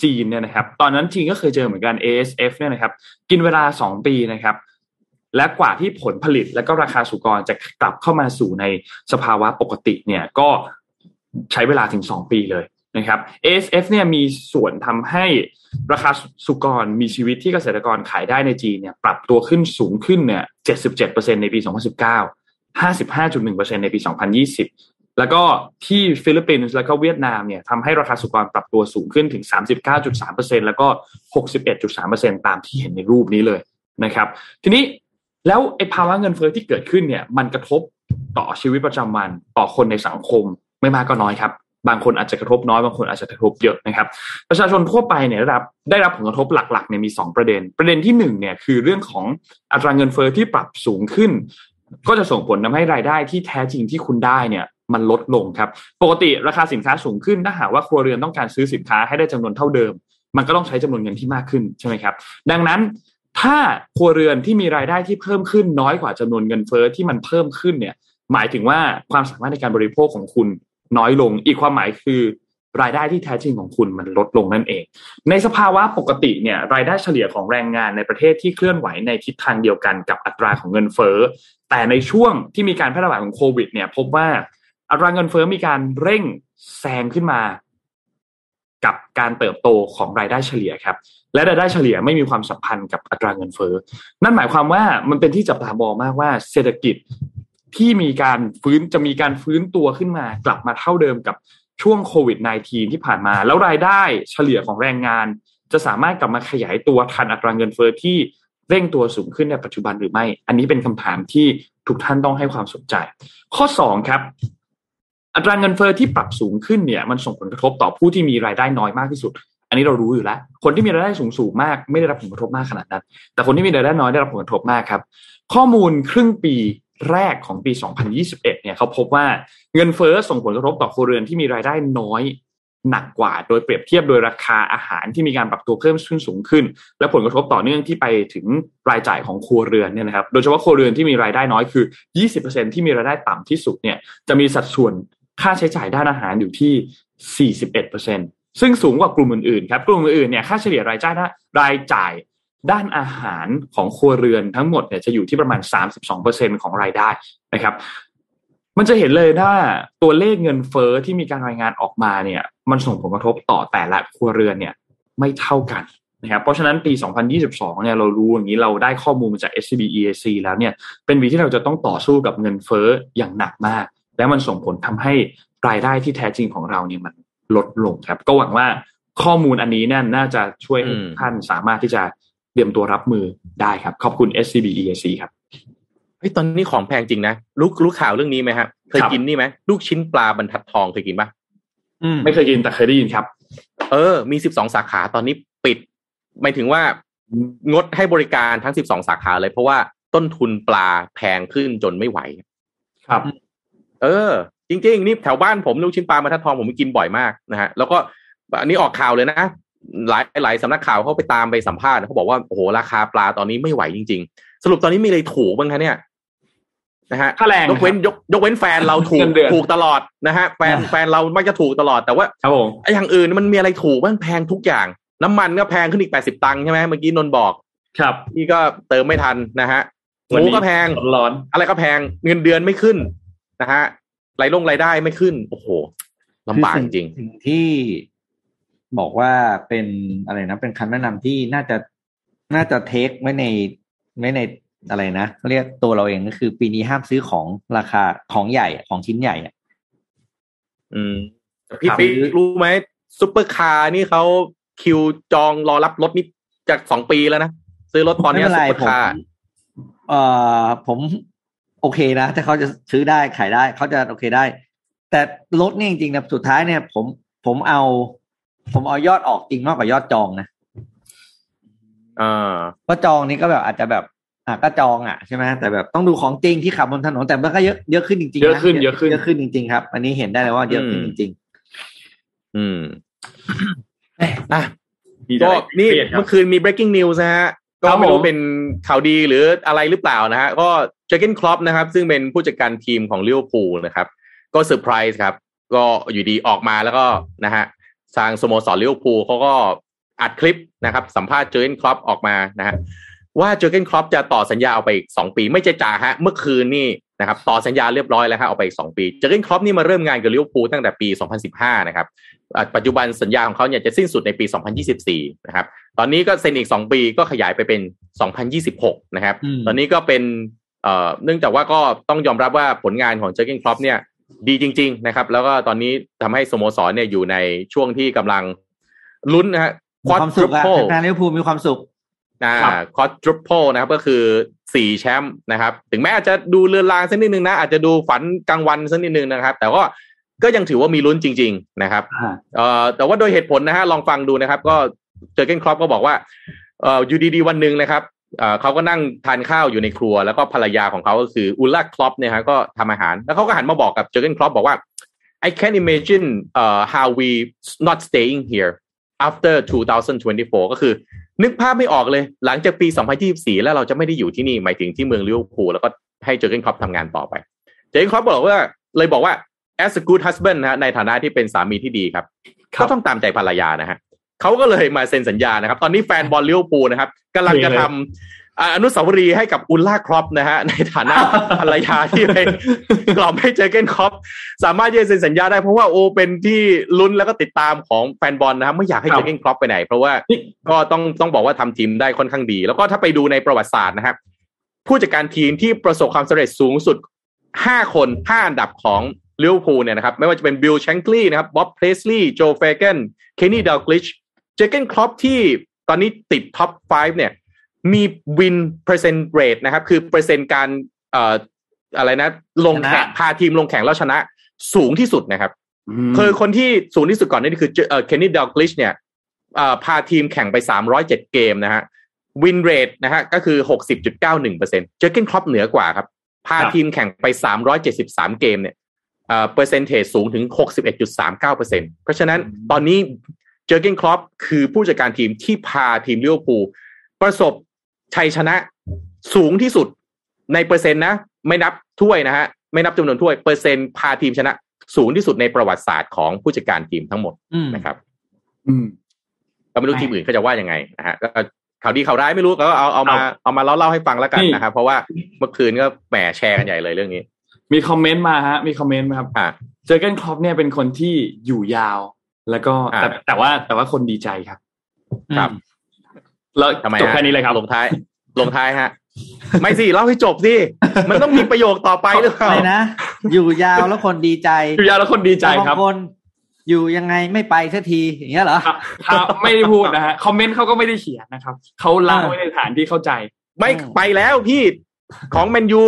จีนเนี่ยนะครับ ตอนนั้นจีนก็เคยเจอเหมือนกัน ASF เนี่ยนะครับ กินเวลา 2 ปีนะครับ และกว่าที่ผลผลิตและก็ราคาสุกรจะกลับเข้ามาสู่ในสภาวะปกติเนี่ยก็ใช้เวลาถึง 2 ปีเลย นะครับ ASF เนี่ยมีส่วนทำให้ราคาสุกรมีชีวิตที่เกษตรกรขายได้ในจีนเนี่ยปรับตัวขึ้นสูงขึ้นเนี่ย 77%ในปี 2019 55.1%ในปี 2020 แล้วก็ที่ฟิลิปปินส์แล้วก็เวียดนามเนี่ยทำให้ราคาสุกรปรับตัวสูงขึ้นถึง 39.3%แล้วก็ 61.3%ตามที่เห็นในรูปนี้เลยนะครับ ทีนี้แล้วไอ้ภาวะเงินเฟ้อที่เกิดขึ้นเนี่ยมันกระทบต่อชีวิตประจำวันต่อคนในสังคมไม่มากก็น้อยครับ บางคนอาจจะกระทบน้อยบางคนอาจจะกระทบเยอะนะครับ ประชาชนทั่วไปเนี่ยได้รับได้รับผลกระทบหลักๆเนี่ยมี 2 ประเด็น ประเด็นที่1เนี่ยคือเรื่องของอัตราเงินเฟ้อที่ปรับสูงขึ้น ก็จะส่งผลทำให้รายได้ที่แท้จริงที่คุณได้เนี่ยมันลดลงครับ ปกติราคาสินค้าสูงขึ้นถ้าหากว่าครัวเรือนต้องการซื้อสินค้าให้ได้จำนวนเท่าเดิม มันก็ต้องใช้จำนวนเงินที่มากขึ้นใช่ไหมครับ ดังนั้นถ้าครัวเรือนที่มีรายได้ที่เพิ่มขึ้นน้อยกว่าจำนวนเงินเฟ้อที่มันเพิ่มขึ้นเนี่ยหมายถึงว่าความสามารถในการบริโภคของคุณ น้อยลง อีกความหมายคือ รายได้ที่แท้จริงของคุณมันลดลงนั่นเอง ในสภาวะปกติเนี่ยรายได้เฉลี่ยของแรงงานในประเทศที่เคลื่อนไหวในทิศทางเดียวกันกับอัตราของเงินเฟ้อแต่ในช่วงที่มีการแพร่ระบาดของโควิด เนี่ยพบว่าอัตราเงินเฟ้อมีการเร่งแซงขึ้นมา กับการเติบโตของรายได้เฉลี่ยครับ และรายได้เฉลี่ยไม่มีความสัมพันธ์กับอัตราเงินเฟ้อนั่นหมายความว่ามันเป็นที่จับตามองมากว่าเศรษฐกิจ ที่มีการฟื้นจะมีการฟื้นตัวขึ้นมากลับมาเท่าเดิมกับช่วงโควิด -19 ที่ผ่านมา แล้วรายได้เฉลี่ยของแรงงาน จะสามารถกลับมาขยายตัวทันอัตราเงินเฟ้อที่เร่งตัวสูงขึ้นในปัจจุบันหรือไม่ อันนี้เป็นคำถามที่ทุกท่านต้องให้ความสนใจ ข้อสองครับ อัตราเงินเฟ้อที่ปรับสูงขึ้นเนี่ย มันส่งผลกระทบต่อผู้ที่มีรายได้น้อยมากที่สุด อันนี้เรารู้อยู่แล้ว คนที่มีรายได้สูงสูงมากไม่ได้รับผลกระทบมากขนาดนั้น แต่คนที่มีรายได้น้อยได้รับผลกระทบมากครับ ข้อมูลครึ่งปี แรกของปี 2021 เนี่ยเขาพบว่าเงินเฟ้อส่งผลกระทบต่อครัวเรือนที่มีรายได้น้อยหนักกว่า โดยเปรียบเทียบโดยราคาอาหารที่มีการปรับตัวเพิ่มขึ้นสูงขึ้น และผลกระทบต่อเนื่องที่ไปถึงรายจ่ายของครัวเรือนเนี่ยนะครับ โดยเฉพาะครัวเรือนที่มีรายได้น้อยคือ 20%ที่มีรายได้ต่ำที่สุดเนี่ยจะมีสัดส่วนค่าใช้จ่ายด้านอาหารอยู่ที่ 41%ซึ่งสูงกว่ากลุ่มอื่นๆครับ กลุ่มอื่นๆเนี่ยค่าเฉลี่ยรายจ่ายรายจ่าย ด้านอาหารของครัวเรือนทั้งหมดเนี่ยจะอยู่ที่ประมาณ 32%ของรายได้นะครับ มันจะเห็นเลยว่าตัวเลขเงินเฟ้อที่มีการรายงานออกมาเนี่ย มันส่งผลกระทบต่อแต่ละครัวเรือนเนี่ย ไม่เท่ากันนะครับ เพราะฉะนั้นปี 2022 เนี่ยเรารู้อย่างนี้เราได้ข้อมูลมาจาก SCB EAC แล้วเนี่ยเป็นปีที่เราจะต้องต่อสู้กับเงินเฟ้ออย่างหนักมาก และมันส่งผลทำให้รายได้ที่แท้จริงของเราเนี่ยมันลดลงครับ ก็หวังว่าข้อมูลอันนี้เนี่ยน่าจะช่วยท่านสามารถที่จะ เตรียมตัวรับมือได้ครับ ขอบคุณ SCB EAC ครับ
เฮ้ยตอนนี้ของแพงจริงนะรู้รู้ข่าวเรื่องนี้ไหมครับเคย
ครับ
กินนี่ไหมลูกชิ้นปลาบรรทัดทองเคยกินปะ
อืม
ไม่เคยกินแต่เคยได้ยินครับ
เออ มีสิบสองสาขาตอนนี้ปิดหมายถึงว่างดให้บริการทั้งสิบสองสาขาเลย เพราะว่าต้นทุนปลาแพงขึ้นจนไม่ไหว
ครับ
เออ จริง ๆ นี่แถวบ้านผมลูกชิ้นปลาบรรทัดทองผมกินบ่อยมากนะฮะแล้วก็อันนี้ออกข่าวเลยนะ หลายหลายสำนักข่าวเขาไปตามไปสัมภาษณ์เขาบอกว่าโอ้โหราคาปลาตอนนี้ไม่ไหวจริง ๆ สรุปตอนนี้มีอะไรถูกบ้างคะเนี่ยนะฮะ
ค่าแรง
ยกเว้นยกยกเว้นแฟนเราถูก
เงินเดือน
ถูกตลอดนะฮะแฟนแฟนเรามักจะถูกตลอดแต่ว่า
ครับผม
ไอ้อย่างอื่นมันมีอะไรถูกบ้างแพงทุกอย่าง น้ำมันก็แพงขึ้นอีกแปดสิบตังค์ใช่ไหมเมื่อกี้นนท์บอก
ครับ
พี่ก็เติมไม่ทันนะฮะห
วัน
มู
นี้
ก็แพง
ร้อน
อะไรก็แพงเงินเดือนไม่ขึ้นนะฮะรายลงรายได้ไม่ขึ้น โอ้โหลำบาก
คือ
จ
สิ่
ริง
สิ่งที่ บอกว่าเป็นอะไรนะ เป็นคำแนะนำที่น่าจะน่าจะเทคไว้ในไว้ในอะไรนะเขาเรียกตัวเราเองก็คือ ปีนี้ห้ามซื้อของราคาของใหญ่ของชิ้นใหญ่อะ
อืมพี่
ครับ
ปิ๊กรู้ไหมซุปเปอร์คาร์นี่เขาคิวจองรอรับรถนี่จากสองปีแล้วนะ ซื้อรถตอนเนี้ย
ไม่
ซุ
เป็
ป
น
เป
ไร
อร์
ผม
คาร์
เอ่อผม โอเคนะถ้าเขาจะซื้อได้ขายได้เขาจะโอเคได้ แต่รถเนี่ยจริงๆนะสุดท้ายเนี่ย ผมผมเอา ผมเอายอดออกจริงมากกว่ายอดจองนะ
อ่า
ก็จองนี่ก็แบบอาจจะแบบอะก็จองอะใช่ไหมแต่แบบต้องดูของจริงที่ขับบนถนนแต่มันก็เยอะเยอะขึ้นจริงๆ
เยอะขึ้นเยอะขึ้น
เยอะขึ้นจริงๆครับ อันนี้เห็นได้เลยว่าเยอะขึ้นจริง
อืม
ๆเอ้ย
อะ
มี
ก็
อะไร
นี่
เครียดครับ
เมื่อคืนมี breaking news นะฮะก็
ครับ
ไม่รู้
ผม
เป็นข่าวดีหรืออะไรหรือเปล่านะฮะก็เจอร์เกนคล็อปป์นะครับ ซึ่งเป็นผู้จัดการทีมของลิเวอร์พูลนะครับ ก็เซอร์ไพรส์ครับ ก็อยู่ดีออกมาแล้วก็นะฮะ ทางสโมสรลิเวอร์พูลเขาก็อัดคลิปนะครับ สัมภาษณ์เจอร์เกนคล็อปป์ออกมานะฮะว่าเจอร์เกนคล็อปป์จะต่อสัญญาเอาไปอีกสองปี ไม่ใช่จ่าฮะเมื่อคืนนี่นะครับต่อสัญญาเรียบร้อยแล้วฮะเอาไปอีกสองปีเจอร์เกนคล็อปป์นี่มาเริ่มงานกับลิเวอร์พูลตั้งแต่ปี 2015 นะครับอะปัจจุบันสัญญาของเขาเนี่ยจะสิ้นสุดในปี 2024 นะครับ ตอนนี้ก็เซ็นอีก 2 ปีก็ขยายไปเป็น 2026 นะครับ
อืม
ตอนนี้ก็เป็นเอ่อเนื่องจากว่าก็ต้องยอมรับว่าผลงานของเจอร์เกนคล็อปป์เนี่ย ดีจริง ๆ นะครับ แล้วก็ตอนนี้ทำให้สโมสรเนี่ยอยู่ในช่วงที่กำลังลุ้นนะฮะ
มีความสุขอะแฟนลิเวอร์พูลมีความสุข
อ่า
ครับ
quadruple นะครับ ก็คือสี่แชมป์นะครับ ถึงแม้อาจจะดูเลือนลางสักนิดนึงนะ อาจจะดูฝันกลางวันสักนิดนึงนะครับ แต่ว่าก็ยังถือว่ามีลุ้นจริง ๆ นะครับ
อ่า
เอ่อแต่ว่าโดยเหตุผลนะฮะลองฟังดูนะครับ ก็เจอร์เกนคล็อปป์ก็บอกว่าเอ่ออยู่ดีๆวันหนึ่งนะครับ เอ่อเขาก็นั่งทานข้าวอยู่ในครัว แล้วก็ภรรยาของเขาก็คืออุลล่าคล็อปป์เนี่ยฮะก็ทำอาหาร แล้วเขาก็หันมาบอกกับเจอร์เกนคล็อปป์บอกว่า I can't imagine uh, how we not staying here after 2024 ก็คือ นึกภาพไม่ออกเลย หลังจากปี 2024 แล้วเราจะไม่ได้อยู่ที่นี่ หมายถึงที่เมืองลิเวอร์พูลแล้วก็ให้เจอร์เกนคล็อปป์ทำงานต่อไป เจอร์เกนคล็อปป์บอกว่าเลยบอกว่า as a good husband นะฮะในฐานะที่เป็นสามีที่ดีครับ
ครับ
ก็ต้องตามใจภรรยานะฮะ เขาก็เลยมาเซ็นสัญญานะครับ ตอนนี้แฟนบอลลิเวอร์พูลนะครับกำลังจะทำอ่าอนุสาวรีย์ให้กับอุลล่าคล็อปป์นะฮะในฐานะภรรยาที่ไปกล่อมให้เจอร์เกนคล็อปป์สามารถที่จะเซ็นสัญญาได้เพราะว่าโอเป็นที่ลุ้นแล้วก็ติดตามของแฟนบอลนะครับไม่อยากให้
ครับ
เจอร์เกนคล็อปป์ไปไหน เพราะว่า
นี่
ก็ต้องต้องบอกว่าทำทีมได้ค่อนข้างดี แล้วก็ถ้าไปดูในประวัติศาสตร์นะครับผู้จัดการทีมที่ประสบความสำเร็จสูงสุด5คน5อันดับของลิเวอร์พูลเนี่ยนะครับไม่ว่าจะเป็นบิลแชงคลีย์นะครับบ๊อบเพสลีย์โจเฟเกนเคนนี่ดัลกลิช เจอร์เกนคล็อปป์ที่ตอนนี้ติด top 5 เนี่ย มีwin percent rate นะครับ คือเปอร์เซ็นต์การเอ่ออะไรนะ ลงแข่ง
ชนะ
พาทีมลงแข่งแล้วชนะสูงที่สุดนะครับคือคนที่สูงที่สุดก่อนนี่คือเอ่อเคนนี่ดัลกลิชเนี่ยเอ่อพาทีมแข่งไป307เกมนะฮะ win rate นะฮะก็คือ60.91%เจอร์เกนคล็อปป์เหนือกว่าครับ พา
ครับ
ทีมแข่งไป373เกมเนี่ยเอ่อ percentage สูงถึง61.39%เพราะฉะนั้นตอนนี้ เจอเกนครอปคือผู้จัดการทีมที่พาทีมลิเวอร์พูลประสบชัยชนะสูงที่สุดในเปอร์เซ็นต์นะ ไม่นับถ้วยนะฮะ ไม่นับจำนวนถ้วยเปอร์เซ็นต์พาทีมชนะ สูงที่สุดในประวัติศาสตร์ของผู้จัดการทีมทั้งหมด
อืม
นะครับ
อืม
ก็ไม่รู้
ใช่
ทีมอื่นเขาจะว่ายังไงนะฮะก็ข่าวดีข่าวร้ายไม่รู้ก็เอาเอามา
เอา
เอามาเล่าเล่าให้ฟังแล้วกัน
นี่
นะครับเพราะว่าเมื่อคืนก็แหมแชร์กันใหญ่เลยเรื่องนี้
มีคอมเมนต์มาฮะ มีคอมเมนต์มาครับ
อ่า
เจอเกนครอปเนี่ยเป็นคนที่อยู่ยาว แล้วก็
อ่า
แต่แต่ว่าแต่ว่าคนดีใจครับ
ครับ
แล้ว
ทำไม
จบ
ฮะ
แค่นี้เลยครับ
ลงท้ายลงท้ายฮะ ไม่สิเล่าให้จบสิมันต้องมีประโยคต่อไปหรือเปล่า
อะไรนะอยู่ยาวแล้วคนดีใจ
อยู่ยาวแล้วคนดีใจครับ
บางคนอยู่ยังไงไม่ไปสักทีอย่างเงี้ยเหรอ
ครับครับไม่ได้พูดนะฮะคอมเมนต์เขาก็ไม่ได้เขียนนะครับเขาเล่า
อ่า
ไว้ในฐานที่เข้าใจ
ไม่
อืม
ไปแล้วพี่ ของแมนยู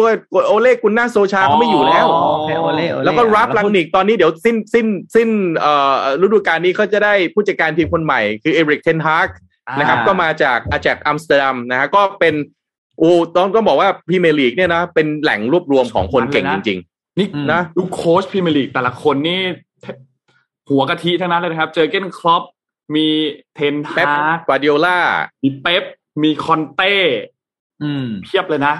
โอเล่กุนนาร์ โซลชาเขาไม่อยู่แล้ว
อ๋อ
โอเคโอเล่โอเล่
แล้วก็รา
ล์ฟ
รังนิกตอนนี้เดี๋ยวสิ้นสิ้นสิ้นเอ่อฤดูกาลนี้เขาจะได้ผู้จัดการทีมคนใหม่คือเอริกเทนฮากนะครับ
อ่า
ก็มาจากอาแจ็กซ์ อัมสเตอร์ดัมนะฮะก็เป็นโอ้ต้องต้องบอกว่าพรีเมียร์ลีกเนี่ยนะเป็นแหล่งรวบรวมของคนเก่งจริง
นี่
อืม
ๆนะ
ลูกโค้ชพรีเมียร์ลีกแต่ละคนนี่ หัวกะทิทั้งนั้นเลยนะครับ เจอเกนครอปมีเทน
เป๊ป
ฮาก
กวาดิโอล่า
มีเป๊ปมีคอนเต้
อืม
เพียบเลยนะ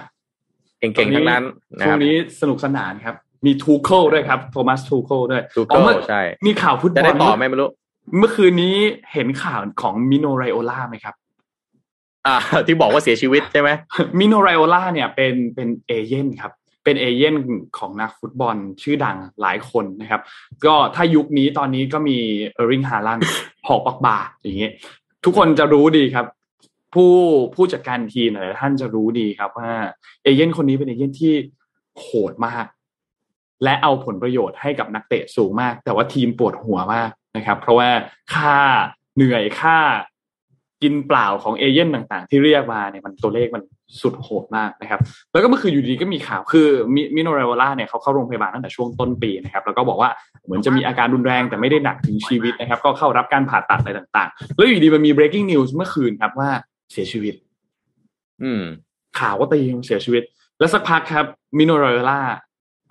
เก่งๆทั้งนั้นนะ
ช่
วรั
งนี้ครับ สนุกสนานครับ มีทูเคิลด้วยครับโทมัสทูเคิลด้วย
ทูเคิล
อ๋
เกิ
อ
ล
เมื่อมีข่าวฟุตบอล จะ
ได้ต่อไหมไม่รู้
เมื่อคืนนี้เห็นข่าวของมิโนไรโอล่าไหมครับ
อ่าที่บอกว่าเสียชีวิตใช่ไหม
มิโนไรโอล่าเนี่ยเป็นเป็นเอเย่นต์ครับเป็นเอเย่นต์ของนักฟุตบอลชื่อดังหลายคนนะครับ ก็ถ้ายุคนี้ตอนนี้ก็มีเออริงฮาลันพอปักบาอย่างเงี้ยทุกคนจะรู้ดีครับ ผู้ผู้จัดการทีมหลายท่านจะรู้ดีครับว่าเอเย่นคนนี้เป็นเอเย่นที่โหดมาก และเอาผลประโยชน์ให้กับนักเตะสูงมาก แต่ว่าทีมปวดหัวมากนะครับ เพราะว่าค่าเหนื่อยค่ากินเปล่าของเอเย่นต่างๆ ที่เรียกมาเนี่ยมันตัวเลขมันสุดโหดมากนะครับ แล้วก็เมื่อคืนอยู่ดีก็มีข่าวคือมิโนเรวล่าเนี่ยเขาเข้าโรงพยาบาลตั้งแต่ช่วงต้นปีนะครับ แล้วก็บอกว่าเหมือนจะมีอาการรุนแรงแต่ไม่ได้หนักถึงชีวิตนะครับ ก็เข้ารับการผ่าตัดอะไรต่างๆ แล้วอยู่ดีมันมี breaking news เมื่อคืนครับว่า เสียชีวิต
อืม
ข่าวว่าตีเสียชีวิต แล้วสักพักครับมิโนเรล่า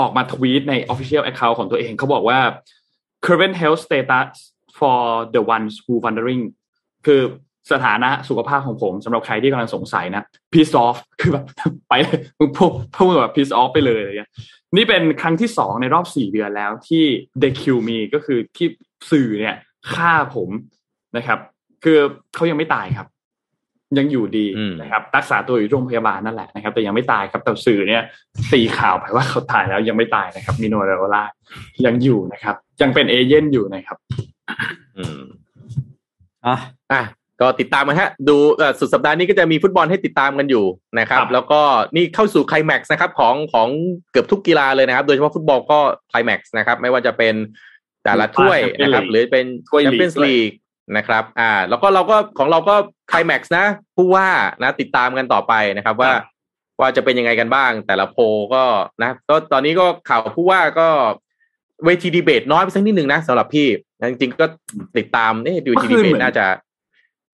ออกมาทวีตใน Official Account ของตัวเองเขาบอกว่า current health status for the ones who wondering คือสถานะสุขภาพของผมสำหรับใครที่กำลังสงสัยนะ peace off คือแบบไปเลยมึงพูดพูดแบบ peace off ไปเลยอะไรเงี้ยนี่เป็นครั้งที่สองในรอบสี่เดือนแล้วที่ they kill me ก็คือที่สื่อเนี่ยฆ่าผมนะครับ คือเขายังไม่ตายครับ ยังอยู่ดี
อืม
นะครับรักษาตัวอยู่โรงพยาบาลนั่นแหละนะครับ แต่ยังไม่ตายครับแต่สื่อเนี่ยตีข่าวไปว่าเขาตายแล้วยังไม่ตายนะครับมิโนเรโอล่ายังอยู่นะครับ ยังเป็นเอเย่นอยู่นะครับ
อืม
อะ
อะก็ติดตามกันฮะ ดูเอ่อสุดสัปดาห์นี้ก็จะมีฟุตบอลให้ติดตามกันอยู่นะครับ
ครับ
แล้วก็นี่เข้าสู่ไคลแม็กซ์นะครับ ของของเกือบทุกกีฬาเลยนะครับ โดยเฉพาะฟุตบอลก็ไคลแม็กซ์นะครับ ไม่ว่าจะเป็นแต่ละถ้วยนะครับ หรือเป็น
ถ้วย
แชม
ลีก
เปี้ยนส์
ด้วย
ลีก นะครับ อ่า แล้วก็เราก็ของเราก็ไคลแม็กซ์นะ ผู้ว่านะ ติดตามกันต่อไปนะครับ ว่า
ครับ
ว่าจะเป็นยังไงกันบ้าง แต่ละโพลก็นะก็ตอนนี้ก็ข่าวผู้ว่าก็เวทีดีเบตน้อยไปสักนิดหนึ่งนะสำหรับพี่จริงๆก็ติดตามเนี่ยดู
เมื่
ที
อคื
ดี
น
เบ
เหมื
ต
อน
น่าจะ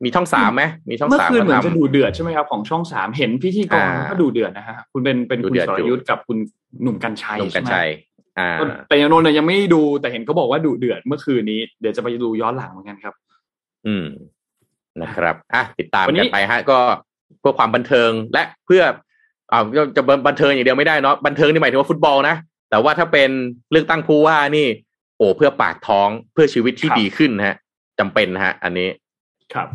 มีช่องสามไหมมีช่อง
เมื่อ
สาม
คืนเหมือน
มา
จะ
ทำ
ดูเดือดใช่ไหมครับของช่องสามเห็นพิธีกร
อ่า
ก็ดูเดือดนะฮะคุณเป็นเป็น
ดู
คุณ
เดือด
สร
อยู่
ยุทธ์กับคุณหนุ่มกัญชัย
หนุ่มกัญ
ใช่ไหม
ชัยอ่า
แต่ยังโนนท์ยังไม่ได้ดูแต่เห็นเขาบอกว่าดูเดือดเมื่อคืนนี้เดี๋ยวจะไปดูย้อนหลังเหมือนกันครับ
อืมนะครับอะติดตาม
วันนี้
กันไปฮะ ก็เพื่อความบันเทิงและเพื่ออ่าจะบันเทิงอย่างเดียวไม่ได้เนาะบันเทิงนี่หมายถึงว่าฟุตบอลนะแต่ว่าถ้าเป็นเลือกตั้งผู้ว่านี่ โอ้เพื่อปากท้องเพื่อชีวิตที่ดีขึ้นนะฮะจำเป็นนะฮะ อันนี้
ครับ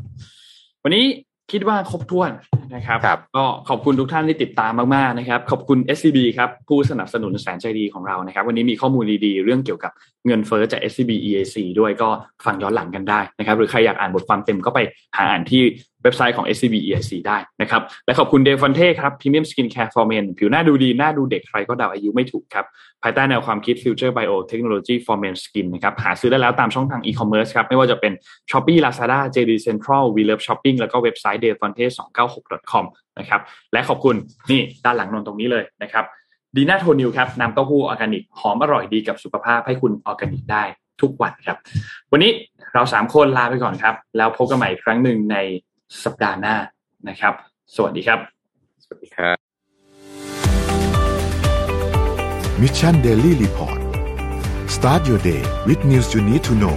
วันนี้คิดว่าครบถ้วน นะครับ
ครับ
ก็ขอบคุณทุกท่านที่ติดตามมากๆนะครับ ขอบคุณ SCB ครับผู้สนับสนุนแสนใจดีของเรานะครับ วันนี้มีข้อมูลดีๆ เรื่องเกี่ยวกับเงินเฟ้อจาก SCB EAC ด้วยก็ฟังย้อนหลังกันได้นะครับ หรือใครอยากอ่านบทความเต็มก็ไปหาอ่านที่เว็บไซต์ของ SCB EAC ได้นะครับ และขอบคุณ Defonte ครับ premium skincare for men ผิวหน้าดูดี หน้าดูเด็กใครก็เดาอายุไม่ถูกครับ ภายใต้แนวความคิด Future Bio Technology for Men Skin นะครับ หาซื้อได้แล้วตามช่องทาง e-commerce ครับ ไม่ว่าจะเป็น Shopee Lazada JD Central We Love Shopping แล้วก็เว็บไซต์ d e f o n t e 296 com นะครับและขอบคุณนี่ด้านหลังนู่นตรงนี้เลยนะครับดีน่าโทนิวครับน้ำเต้าหู้ออร์แกนิกหอมอร่อยดีกับสุขภาพให้คุณออร์แกนิกได้ทุกวันครับ วันนี้เราสามคนลาไปก่อนครับ แล้วพบกันใหม่ครั้งหนึ่งใน สัปดาห์หน้านะครับ สวัสดีครับ
สวัสดีครับ
มิชชันเดลี่รีพอร์ต start your day with news you need to know